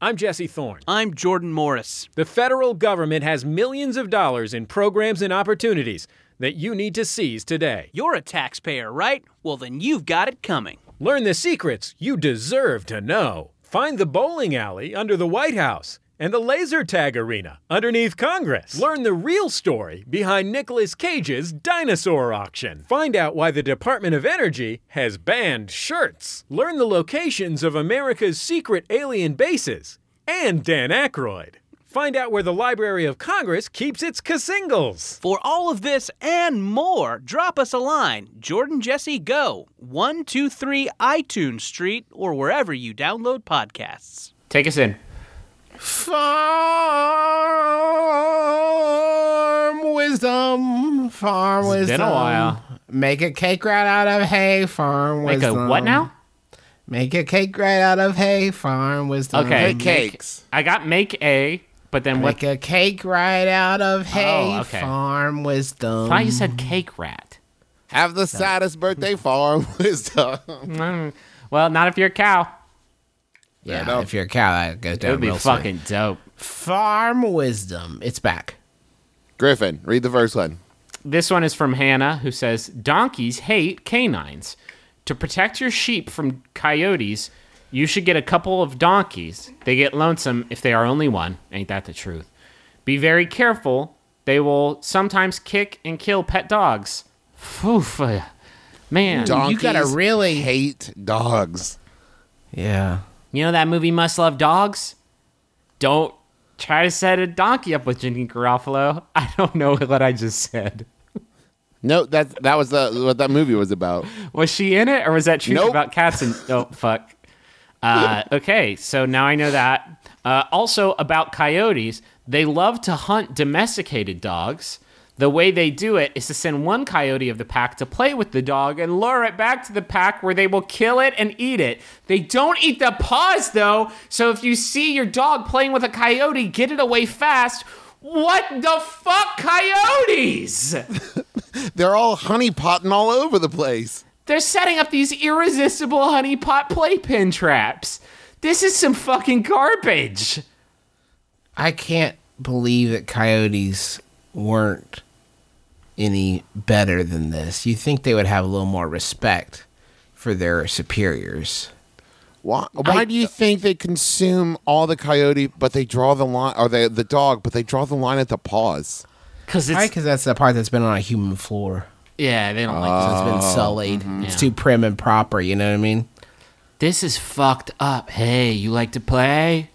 I'm Jesse Thorn. I'm Jordan Morris. The federal government has millions of dollars in programs and opportunities that you need to seize today. You're a taxpayer, right? Well, then you've got it coming. Learn the secrets you deserve to know. Find the bowling alley under the White House and the laser tag arena underneath Congress. Learn the real story behind Nicolas Cage's dinosaur auction. Find out why the Department of Energy has banned shirts. Learn the locations of America's secret alien bases and Dan Aykroyd. Find out where the Library of Congress keeps its cassingles. For all of this and more, drop us a line. Jordan Jesse Go, 123 iTunes Street, or wherever you download podcasts. Take us in. Farm wisdom. Farm It's wisdom. been a while. Make a cake right out of hay. Farm Make wisdom. Make a what now? Make a cake right out of hay. Farm wisdom. Okay. Hey, cakes. I got make a, but then what? Make a cake right out of hay. Oh, okay. Farm wisdom. I thought you said cake rat. Have the saddest birthday farm wisdom. Mm, Well, not if you're a cow. Yeah, enough. if you're a cow, that goes It would be real soon. fucking dope. Farm wisdom. It's back. Griffin, read the first one. This one is from Hannah, who says Donkeys hate canines. To protect your sheep from coyotes, you should get a couple of donkeys. They get lonesome if they are only one. Ain't that the truth? Be very careful. They will sometimes kick and kill pet dogs. Oof, uh, man. Donkeys gotta really- hate dogs. Yeah. You know that movie Must Love Dogs? Don't try to set a donkey up with Jenny Garofalo. I don't know what I just said. No, that that was the what that movie was about. Was she in it, or was that true Nope. about cats and oh fuck? Uh, okay, so now I know that. Uh, also about coyotes, they love to hunt domesticated dogs. The way they do it is to send one coyote of the pack to play with the dog and lure it back to the pack where they will kill it and eat it. They don't eat the paws though, so if you see your dog playing with a coyote, get it away fast. What the fuck, coyotes? They're all honeypotting all over the place. They're setting up these irresistible honeypot playpen traps. This is some fucking garbage. I can't believe that coyotes weren't any better than this. You think they would have a little more respect for their superiors. Why, why do you think they consume all the coyote, but they draw the line, or they, the dog, but they draw the line at the paws? Cause Right, because that's the part that's been on a human floor. Yeah, they don't So like It's been oh, sullied. Mm-hmm. It's Yeah. too prim and proper. You know what I mean? This is fucked up. Hey, you like to play?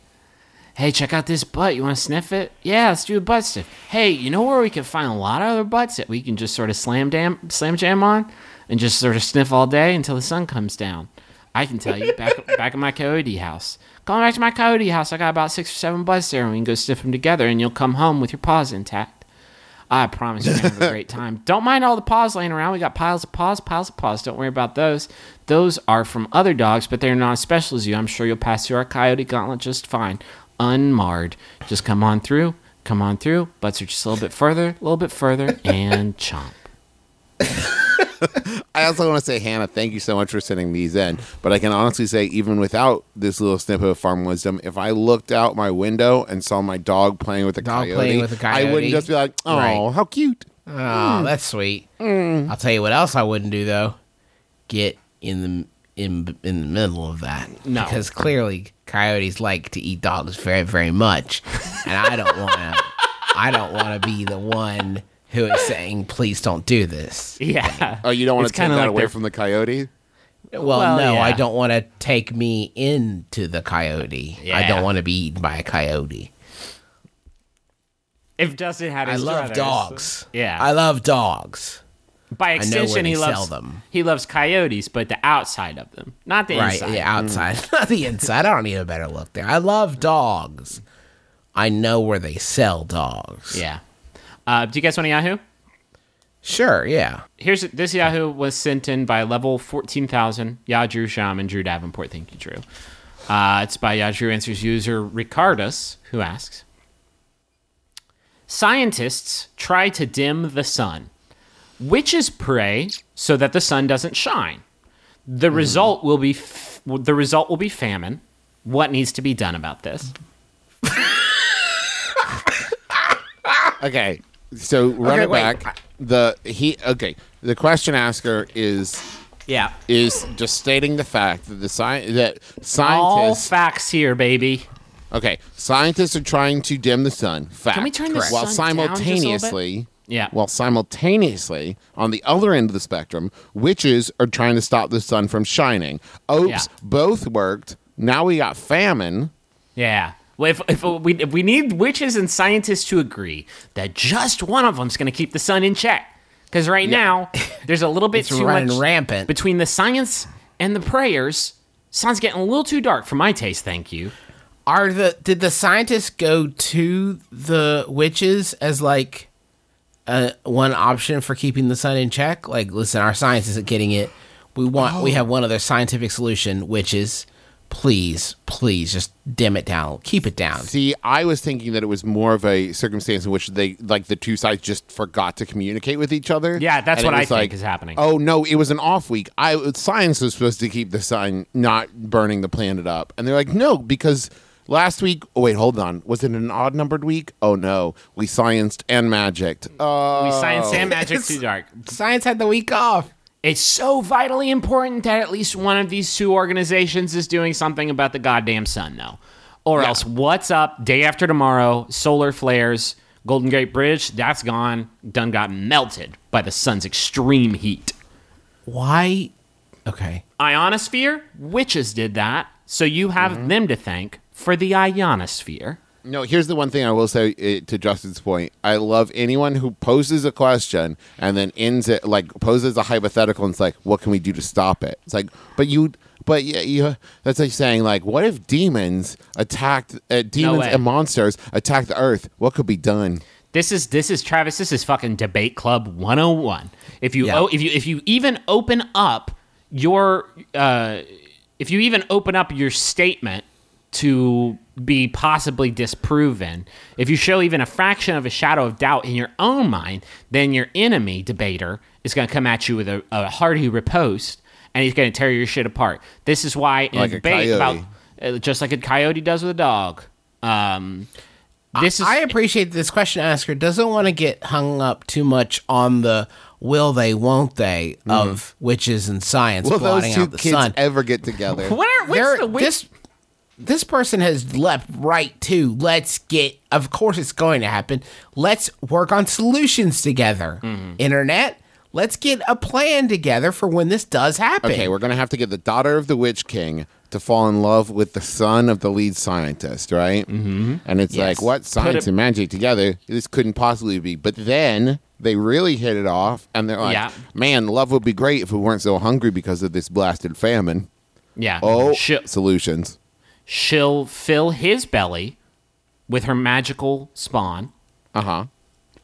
Hey, check out this butt. You want to sniff it? Yeah, let's do a butt sniff. Hey, you know where we can find a lot of other butts that we can just sort of slam jam, slam jam on, and just sort of sniff all day until the sun comes down. I can tell you back back at my coyote house. Going back to my coyote house, I got about six or seven butts there, and we can go sniff them together, and you'll come home with your paws intact. I promise you're gonna have a great time. Don't mind all the paws laying around. We got piles of paws, piles of paws. Don't worry about those. Those are from other dogs, but they're not as special as you. I'm sure you'll pass through our coyote gauntlet just fine, unmarred. Just come on through, come on through. Butts are just a little bit further, a little bit further, and chomp. I also want to say, Hannah, thank you so much for sending these in. But I can honestly say, even without this little snippet of farm wisdom, if I looked out my window and saw my dog playing with a Dog coyote, playing with a I wouldn't just be like, "Oh, Right. how cute." Oh, that's sweet. Hmm. I'll tell you what else I wouldn't do though. Get in the in in the middle of that. No. because clearly coyotes like to eat dogs very very much, and I don't want to. I don't want to be the one who is saying, "Please don't do this." Yeah. Oh, you don't want to take kinda that like away they're- from the coyote? Well, Well, no, I don't want to take me into the coyote. Yeah. I don't want to be eaten by a coyote. If Justin had I love druthers- dogs. Yeah. I love dogs. By know where extension, they he loves sell them. he loves coyotes, but the outside of them, not the right, inside. the outside, not the inside. I don't need a better look there. I love dogs. I know where they sell dogs. Yeah. Uh, do you guys want a Yahoo? Sure, yeah. Here's this Yahoo was sent in by level fourteen thousand. Yeah, Drew Sham and Drew Davenport. Thank you, Drew. Uh, it's by Yeah, Drew Answers user Ricardus, who asks: Scientists try to dim the sun. Witches pray so that the sun doesn't shine. The result will be f- the result will be famine. What needs to be done about this? Okay, so run Okay, it wait. back. The he okay. The question asker is Yeah, is just stating the fact that the sci- that scientists all facts here, baby. okay scientists are trying to dim the sun. Fact. Can we turn the Correct. while sun down just a little bit? simultaneously Yeah. while simultaneously on the other end of the spectrum, witches are trying to stop the sun from shining. Oops, Yeah. both worked. Now we got famine. Yeah. Well, if, if we if we need witches and scientists to agree that just one of them's going to keep the sun in check, because right now there's a little bit It's too running much rampant. between the science and the prayers. Sun's getting a little too dark for my taste. Thank you. Are the did the scientists go to the witches as like uh, one option for keeping the sun in check? Like, listen, our science isn't getting it. We want we have one other scientific solution, which is please, please just dim it down, keep it down. See, I was thinking that it was more of a circumstance in which they, like, the two sides just forgot to communicate with each other. Yeah, that's what I was think is happening. Oh no, it was an off week. I science was supposed to keep the sun not burning the planet up, and they're like, no, because last week. Oh wait, hold on. Was it an odd numbered week? Oh no, we scienced and magicked. Oh, We science and magic too dark. Science had the week off. It's so vitally important that at least one of these two organizations is doing something about the goddamn sun, though. Or else, what's up? Day after tomorrow, solar flares, Golden Gate Bridge, that's gone. Done got melted by the sun's extreme heat. Why? Okay. Ionosphere, witches did that, so you have mm-hmm. them to thank for the ionosphere. No, here's the one thing I will say uh, to Justin's point. I love anyone who poses a question and then ends it like poses a hypothetical and it's like, "What can we do to stop it?" It's like, but you, but yeah, you. That's like saying like, "What if demons attacked uh, demons way. and monsters attack the Earth? What could be done?" This is this is Travis. This is fucking debate club 101. If you Yeah. oh, if you if you even open up your uh, if you even open up your statement to be possibly disproven, if you show even a fraction of a shadow of doubt in your own mind, then your enemy debater is going to come at you with a, a hearty riposte, and he's going to tear your shit apart. This is why in Like a a debate about uh, just like a coyote does with a dog. Um, this is I appreciate this question asker doesn't want to get hung up too much on the will they, won't they of witches and science Will those two out the kids sun. ever get together? what are what's There- the witch- this this person has leapt right to let's get of course it's going to happen let's work on solutions together Mm-hmm. internet let's get a plan together for when this does happen Okay, we're gonna have to get the daughter of the Witch King to fall in love with the son of the lead scientist, right? Mm-hmm. And it's Yes. like, what science it- and magic together? This couldn't possibly be. But then they really hit it off, and they're like, Yeah. man, love would be great if we weren't so hungry because of this blasted famine. yeah. Oh, she'll, solutions. She'll fill his belly with her magical spawn, Uh huh.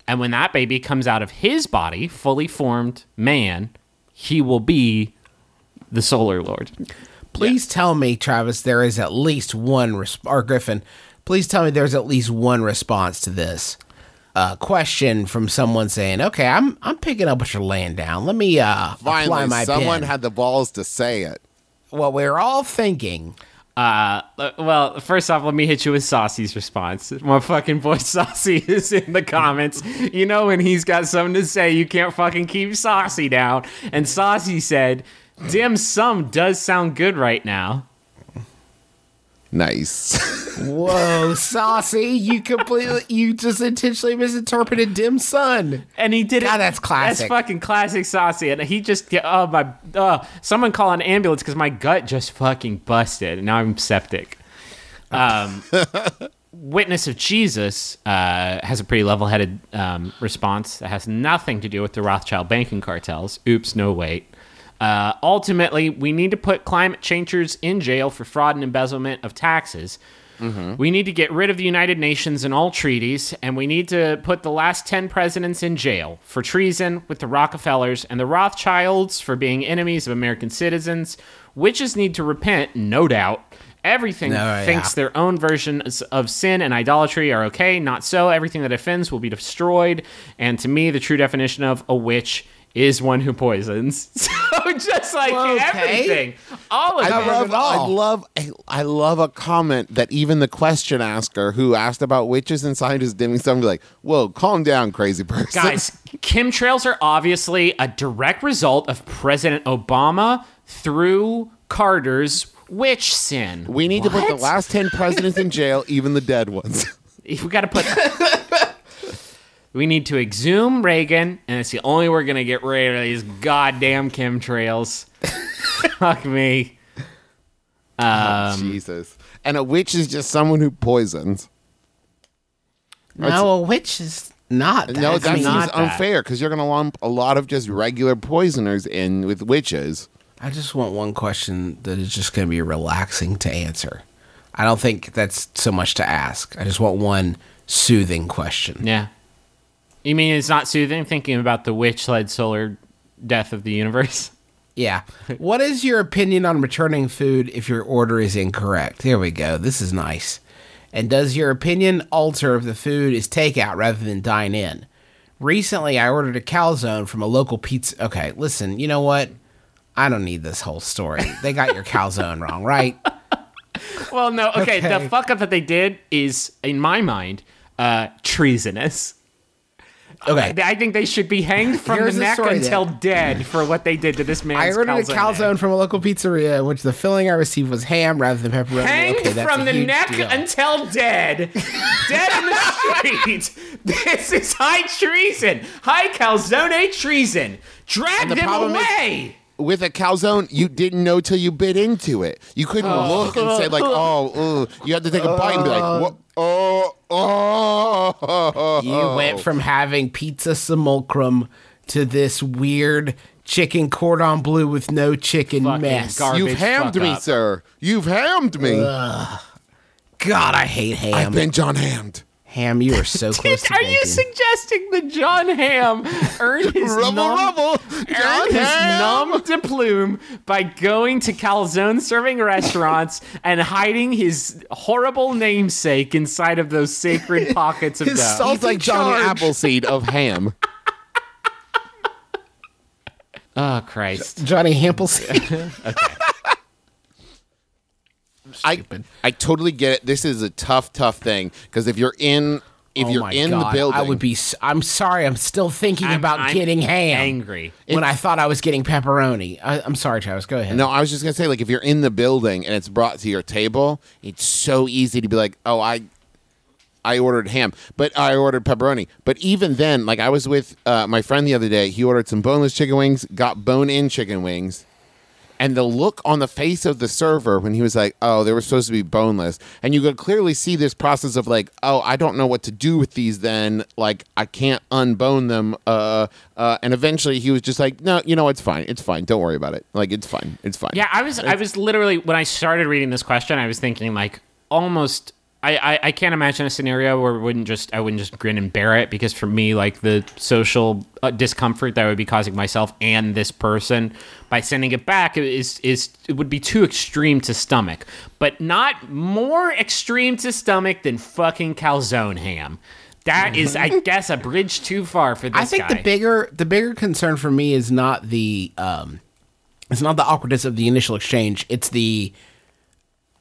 and when that baby comes out of his body, fully formed man, he will be the Solar Lord. please tell me travis there is at least one res- or griffin please tell me there's at least one response to this uh, question from someone saying okay i'm i'm picking up what you're laying down let me uh apply Finally, my someone pen. had the balls to say it. what we're all thinking Uh, well, first off, let me hit you with Saucy's response. My fucking boy Saucy is in the comments. You know when he's got something to say, you can't fucking keep Saucy down. And Saucy said, "Dim sum does sound good right now." Nice. Whoa, saucy! You completely, you just intentionally misinterpreted dim sun. And he did it. That's classic. That's fucking classic Saucy. And he just, oh my, uh, someone call an ambulance because my gut just fucking busted and now I'm septic. Um, Witness of Jesus uh, has a pretty level-headed um, response that has nothing to do with the Rothschild banking cartels. Oops, no wait. Uh, ultimately, we need to put climate changers in jail for fraud and embezzlement of taxes. We need to get rid of the United Nations and all treaties, and we need to put the last 10 presidents in jail for treason with the Rockefellers and the Rothschilds for being enemies of American citizens. Witches need to repent, no doubt. Everything No, yeah. thinks their own versions of sin and idolatry are okay. Not so. Everything that offends will be destroyed. And to me, the true definition of a witch is one who poisons. So just like Okay. everything, all of I it. love, it I love, I love a comment that even the question asker who asked about witches and scientists dimming sun be like, "Whoa, calm down, crazy person." Guys, chemtrails are obviously a direct result of President Obama through Carter's witch sin. we need to put the last ten presidents in jail, even the dead ones. If we got to put. We need to exhume Reagan, and it's the only way we're gonna get rid of these goddamn chemtrails. Fuck me. Oh, um, Jesus. And a witch is just someone who poisons. No, a witch is not. That. no, I that mean, seems not unfair because you're going to lump a lot of just regular poisoners in with witches. I just want one question that is just going to be relaxing to answer. I don't think that's so much to ask. I just want one soothing question. Yeah. You mean it's not soothing thinking about the witch-led solar death of the universe? Yeah. What is your opinion on returning food if your order is incorrect? Here we go. This is nice. And does your opinion alter if the food is takeout rather than dine in? Recently, I ordered a calzone from a local pizza. Okay, listen, you know what? I don't need this whole story. They got your calzone wrong, right? Well, no. Okay, Okay. the fuck up that they did is, in my mind, uh, treasonous. Okay. I think they should be hanged from Here's the neck story, until then. dead for what they did to this man's I ordered a calzone from a local pizzeria in which the filling I received was ham rather than pepperoni. Hanged okay, that's from the neck deal. until dead. dead in the street. This is high treason. High calzone treason. Drag the them problem is- away. With a calzone, you didn't know till you bit into it. You couldn't oh. look and say like, "Oh, ugh." you had to take a bite and be like, uh. "What? Oh, oh." You went from having pizza simulacrum to this weird chicken cordon bleu with no chicken Fucking mess. You've hammed me, up. sir. You've hammed me. God, I hate ham. I've been John Hammed. Ham, you are so close to Are you suggesting that Jon Hamm earned his Rubble, numb, rubble. John earned his Hamm. numb de plume by going to calzone serving restaurants and hiding his horrible namesake inside of those sacred pockets of His dough? salt- He's like Johnny charge. Appleseed of ham. oh Christ! Johnny Hampleseed. I I totally get it. This is a tough, tough thing because if you're in if oh you're my in God, the building, I would be. s- I'm sorry. I'm still thinking I'm- about I'm getting ham. angry. when I thought I was getting pepperoni. I, I'm sorry, Travis. Go ahead. No, I was just gonna say, like, if you're in the building and it's brought to your table, it's so easy to be like, "Oh, I, I ordered ham, but I ordered pepperoni." But even then, like, I was with uh, my friend the other day. He ordered some boneless chicken wings, got bone-in chicken wings, and the look on the face of the server when he was like, "Oh, they were supposed to be boneless," and you could clearly see this process of like, "Oh, I don't know what to do with these. Then, like, I can't unbone them." Uh, uh, and eventually, he was just like, "No, you know, it's fine. It's fine. Don't worry about it. Like, it's fine. It's fine." Yeah, I was I was literally when I started reading this question, I was thinking like almost I, I, I can't imagine a scenario where we wouldn't just I wouldn't just grin and bear it because for me like the social uh, discomfort that I would be causing myself and this person by sending it back is is it would be too extreme to stomach, but not more extreme to stomach than fucking calzone ham. That is, I guess, a bridge too far for this I think guy. the bigger the bigger concern for me is not the um it's not the awkwardness of the initial exchange. It's the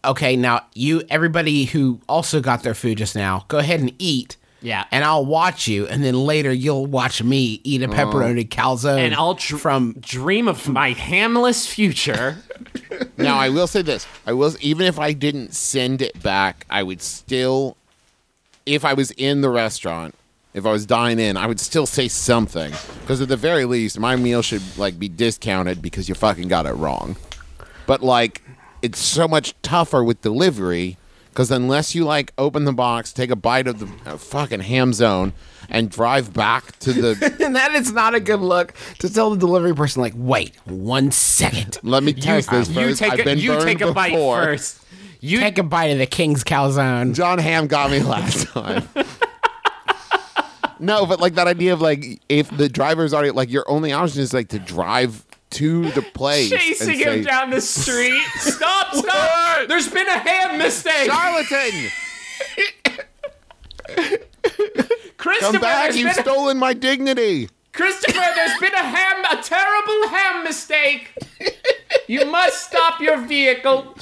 okay, now you everybody who also got their food just now, go ahead and eat. Yeah. And I'll watch you and then later you'll watch me eat a uh-huh. pepperoni calzone and I'll dr- from dream of my hamless future. Now I will say this: I will even if I didn't send it back, I would still, if I was in the restaurant, if I was dining in, I would still say something because at the very least, my meal should like be discounted because you fucking got it wrong. But like, it's so much tougher with delivery because unless you like open the box, take a bite of the uh, fucking ham zone, and drive back to the. and that is not a good look to tell the delivery person like, wait, one second. Let me test this you first. take I've a, been you burned take a bite before. first. You Take a bite of the king's calzone. Jon Hamm got me last time. no, but like that idea of like if the driver's already like your only option is like to drive to the place chasing and him say, down the street. Stop! Stop! There's been a ham mistake. Charlatan, Christopher, come back! You've been a, stolen my dignity. Christopher, there's been a ham, a terrible ham mistake. You must stop your vehicle.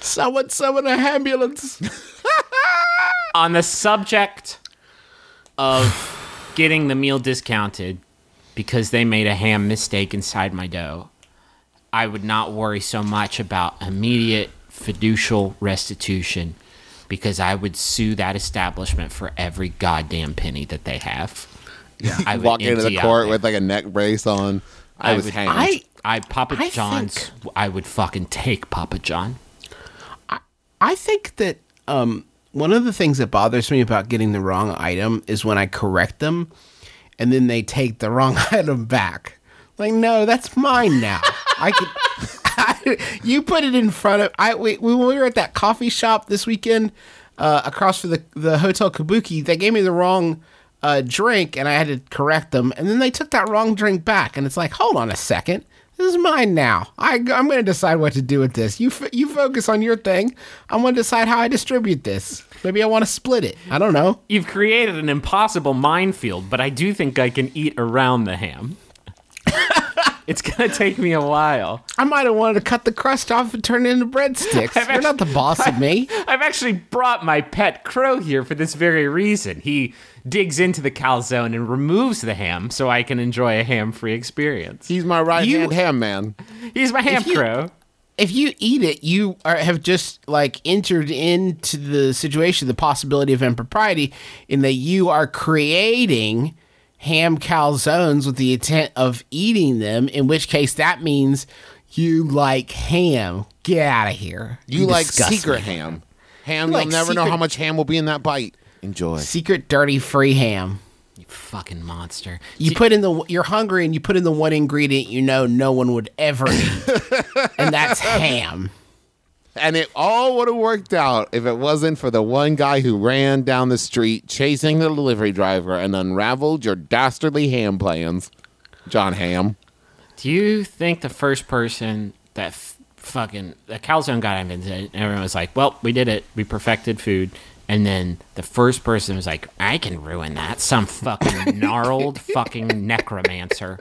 Someone summon a ambulance. On the subject of getting the meal discounted because they made a ham mistake inside my dough, I would not worry so much about immediate fiducial restitution because I would sue that establishment for every goddamn penny that they have. Yeah, I would Walk into the court with like a neck brace on. I, was would- hanged. I I Papa I John's. I would fucking take Papa John. I, I think that um, one of the things that bothers me about getting the wrong item is when I correct them and then they take the wrong item back. Like, no, that's mine now. I could. you put it in front of. I we, when we were at that coffee shop this weekend uh, across from the the hotel Kabuki. They gave me the wrong uh, drink, and I had to correct them. And then they took that wrong drink back, and it's like, hold on a second. This is mine now. I, I'm going to decide what to do with this. You f- you focus on your thing. I'm going to decide how I distribute this. Maybe I want to split it. I don't know. You've created an impossible minefield, but I do think I can eat around the ham. it's gonna take me a while. I might have wanted to cut the crust off and turn it into breadsticks. You're not the boss of me. I've actually brought my pet crow here for this very reason. He digs into the calzone and removes the ham so I can enjoy a ham-free experience. He's my right You- hand ham man. He's my ham you- crow. if you eat it, you are, have just like entered into the situation, the possibility of impropriety, in that you are creating ham calzones with the intent of eating them. In which case, that means you like ham. Get out of here. You like secret me. ham. Ham, You you'll like never know how much ham will be in that bite. Enjoy. Secret dirty free ham. You fucking monster. You put in the you're hungry and you put in the one ingredient you know no one would ever eat, and that's ham. And it all would have worked out if it wasn't for the one guy who ran down the street chasing the delivery driver and unraveled your dastardly ham plans. Jon Hamm. Do you think the first person that f- fucking the calzone got invented, everyone was like, "Well, we did it. We perfected food." And then the first person was like, "I can ruin that." Some fucking gnarled fucking necromancer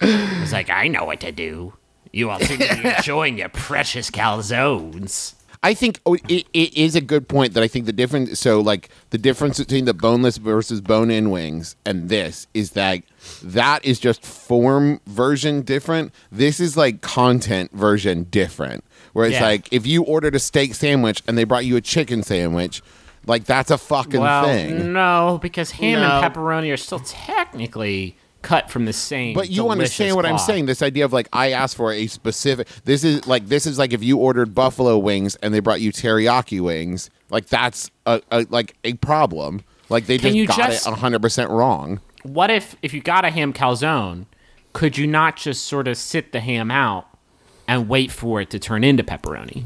was like, "I know what to do." You are seem enjoying your precious calzones. I think oh, it, it is a good point that I think the difference. So, like the difference between the boneless versus bone-in wings and this is that that is just form version different. This is like content version different. Where it's Yeah. like if you ordered a steak sandwich and they brought you a chicken sandwich, like that's a fucking Well, thing. no, because ham No. and pepperoni are still technically cut from the same. But you understand what I'm saying? This idea of like I asked for a specific. This is like this is like if you ordered buffalo wings and they brought you teriyaki wings. Like that's a, a like a problem. Like they Can just you got just- it 100 percent wrong. what if if you got a ham calzone, could you not just sort of sit the ham out and wait for it to turn into pepperoni?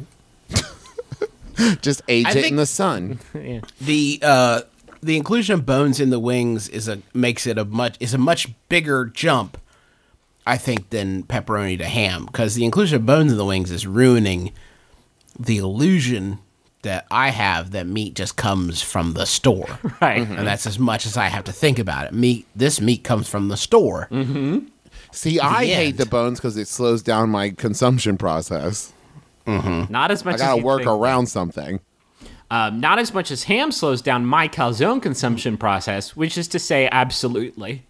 Just age I it think- in the sun. the uh the inclusion of bones in the wings is a makes it a much is a much bigger jump i think than pepperoni to ham because the inclusion of bones in the wings is ruining the illusion that i have that meat just comes from the store Right. and mm-hmm. that's as much as i have to think about it meat this meat comes from the store mm-hmm. See, I hate the bones because it slows down my consumption process. Mm-hmm. Not as much as I gotta as you work think. around something. Um, not as much as ham slows down my calzone consumption process, which is to say, absolutely.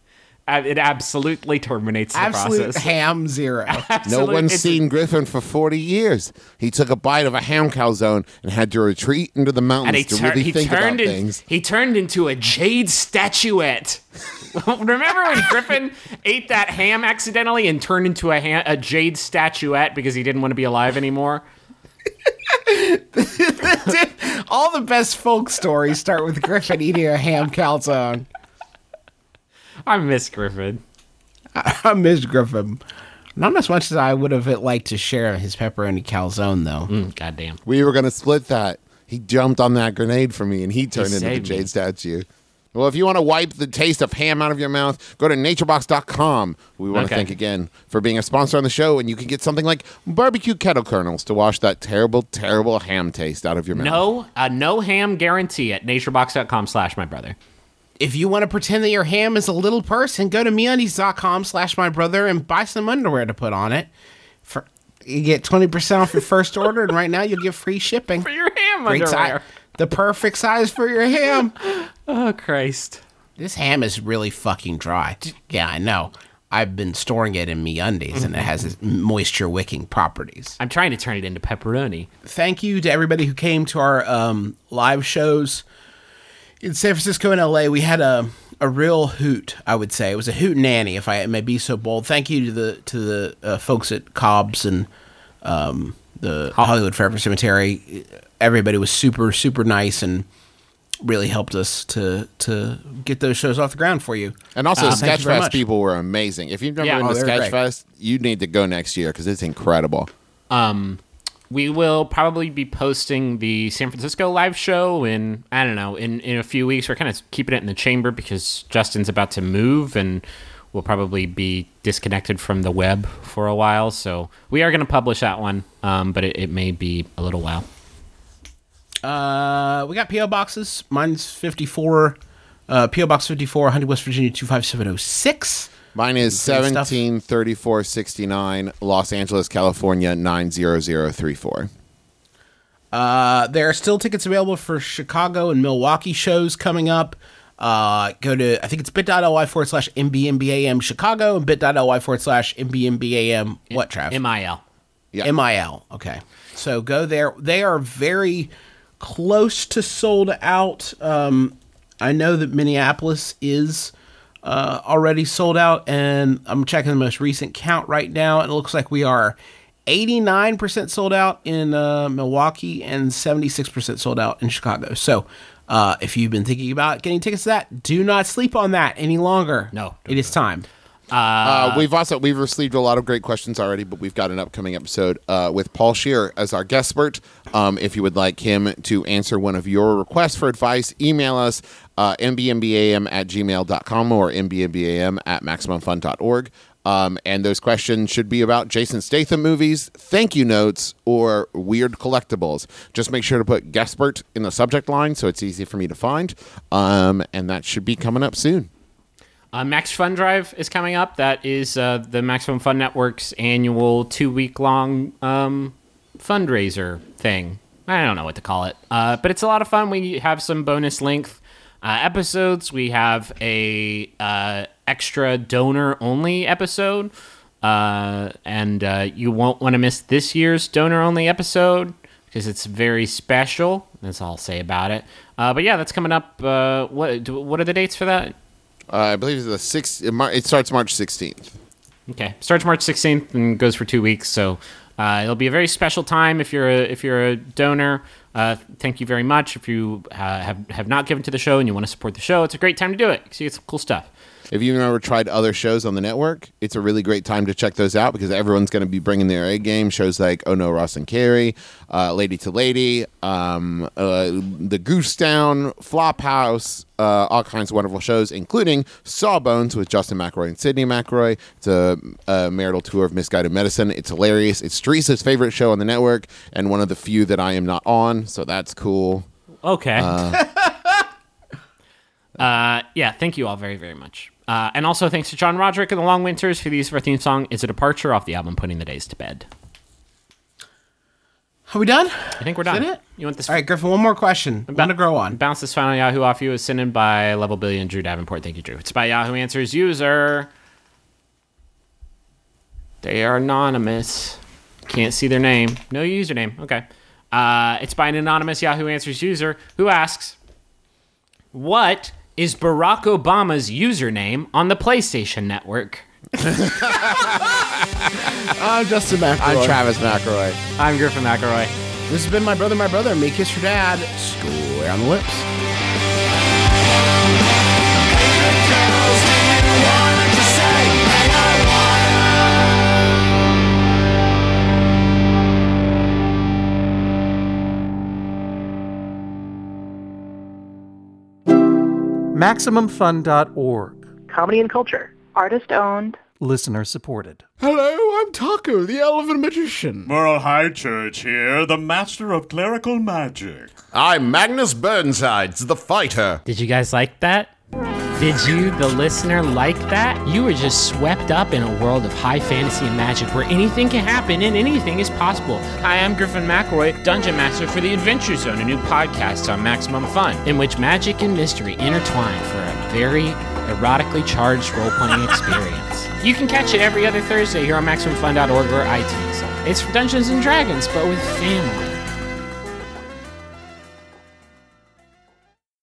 Uh, It absolutely terminates the absolute process. ham zero No one's seen Griffin for 40 years. He took a bite of a ham calzone and had to retreat into the and mountains he, to tur- really he think about turned in- things. he turned into a jade statuette. Remember when Griffin ate that ham accidentally and turned into a, ha- a jade statuette because he didn't want to be alive anymore? All the best folk stories start with griffin eating a ham calzone I miss Griffin. I miss Griffin. Not as much as I would have liked to share his pepperoni calzone, though. Mm, goddamn. We were going to split that. He jumped on that grenade for me and he turned into the saved me. Jade statue. Well, if you want to wipe the taste of ham out of your mouth, go to naturebox.com. We want to thank again for being a sponsor on the show, and you can get something like barbecue kettle kernels to wash that terrible, terrible ham taste out of your mouth. No, a no ham guarantee at naturebox.com slash my brother. If you want to pretend that your ham is a little person, go to meundies.com slash my brother and buy some underwear to put on it. For You get 20% off your first order, and right now you'll get free shipping. For your ham Great size. underwear. The perfect size for your ham. Oh, Christ. This ham is really fucking dry. Yeah, I know. I've been storing it in MeUndies, and it has its moisture wicking properties. I'm trying to turn it into pepperoni. thank you to everybody who came to our um, live shows in San Francisco and LA. We had a a real hoot, I would say. It was a hoot nanny, if I may be so bold. Thank you to the to the uh, folks at Cobb's and um, the Hollywood Forever Cemetery. Everybody was super super nice and really helped us to to get those shows off the ground for you. And also, Uh, thank you very Sketchfest people were amazing. If you've never Yeah. been Oh, to they're. Sketchfest, you need to go next year because it's incredible. Um, we will probably be posting the San Francisco live show in I don't know in in a few weeks. We're kind of keeping it in the chamber because Justin's about to move and we'll probably be disconnected from the web for a while. So we are going to publish that one, um, but it, it may be a little while. Uh, we got PO boxes. Mine's fifty four. Uh, PO Box 54, Hunting, West Virginia 25706. Mine is Great stuff. 173469, Los Angeles, California 90034. Uh, there are still tickets available for Chicago and Milwaukee shows coming up. Uh, go to, I think it's bit.ly forward slash MBMBAM Chicago and bit.ly forward slash MBMBAM. What, Trav? MIL. Yeah. MIL. Okay. So go there. They are very close to sold out. Um, I know that Minneapolis is uh, already sold out, and I'm checking the most recent count right now. and It looks like we are 89% sold out in uh, Milwaukee and 76% sold out in Chicago. So uh, if you've been thinking about getting tickets to that, do not sleep on that any longer. No, it is time. Uh, we've also we've received a lot of great questions already, but we've got an upcoming episode uh, with Paul Scheer as our guest expert. Um, if you would like him to answer one of your requests for advice, email us uh, mbmbam at gmail.com or mbmbam at maximumfun.org. Um, and those questions should be about Jason Statham movies, thank you notes, or weird collectibles. Just make sure to put guestpert in the subject line so it's easy for me to find. Um, and that should be coming up soon. Uh, Max Fun Drive is coming up. That is uh, the Maximum Fun Network's annual two week long um, fundraiser thing. I don't know what to call it, uh, but it's a lot of fun. We have some bonus length uh, episodes. We have a uh, extra donor only episode, uh, and you won't want to miss this year's donor only episode because it's very special. That's all I'll say about it. But yeah, that's coming up. What what are the dates for that? Uh, I believe it's the sixth. It, starts March sixteenth. Okay, starts March 16th and goes for two weeks. So uh, it'll be a very special time if you're a, if you're a donor. Uh, thank you very much. If you uh, have have not given to the show and you want to support the show, it's a great time to do it because you get some cool stuff. If you've never tried other shows on the network, it's a really great time to check those out because everyone's going to be bringing their A game. Shows like Oh No, Ross and Carrie, uh, Lady to Lady, um, uh, The Goose Down, Flophouse, uh, all kinds of wonderful shows, including Sawbones with Justin McElroy and Sydnee McElroy. It's a, a marital tour of misguided medicine. It's hilarious. It's Teresa's favorite show on the network and one of the few that I am not on, so that's cool. Okay. Uh, yeah, thank you all very, very much. Uh, and also thanks to John Roderick and the Long Winters for the use of our theme song. It's a departure off the album Putting the Days to Bed. Are we done? I think we're done. it? You want this? All right, Griffin, one more question. Want to grow on. Bounce this final Yahoo off you is sent in by Level Billion Drew Davenport. Thank you, Drew. It's by Yahoo Answers user. They are anonymous. Can't see their name. No username. Okay. Uh, it's by an anonymous Yahoo Answers user who asks, "What is Barack Obama's username on the PlayStation Network?" I'm Justin McElroy. I'm Travis McElroy. I'm Griffin McElroy. This has been my brother, my brother, and me kiss your dad. Square on the lips. MaximumFun.org. comedy and culture. Artist owned. Listener supported. Hello, I'm Taako, the elven magician. Merle Highchurch here, the master of clerical magic. I'm Magnus Burnsides, the fighter. Did you guys like that? Did you, the listener, like that? You were just swept up in a world of high fantasy and magic where anything can happen and anything is possible. Hi, I'm Griffin McElroy, Dungeon Master for the Adventure Zone, a new podcast on Maximum Fun, in which magic and mystery intertwine for a very erotically charged role playing experience. You can catch it every other Thursday here on MaximumFun.org or iTunes. It's for Dungeons and Dragons, but with family.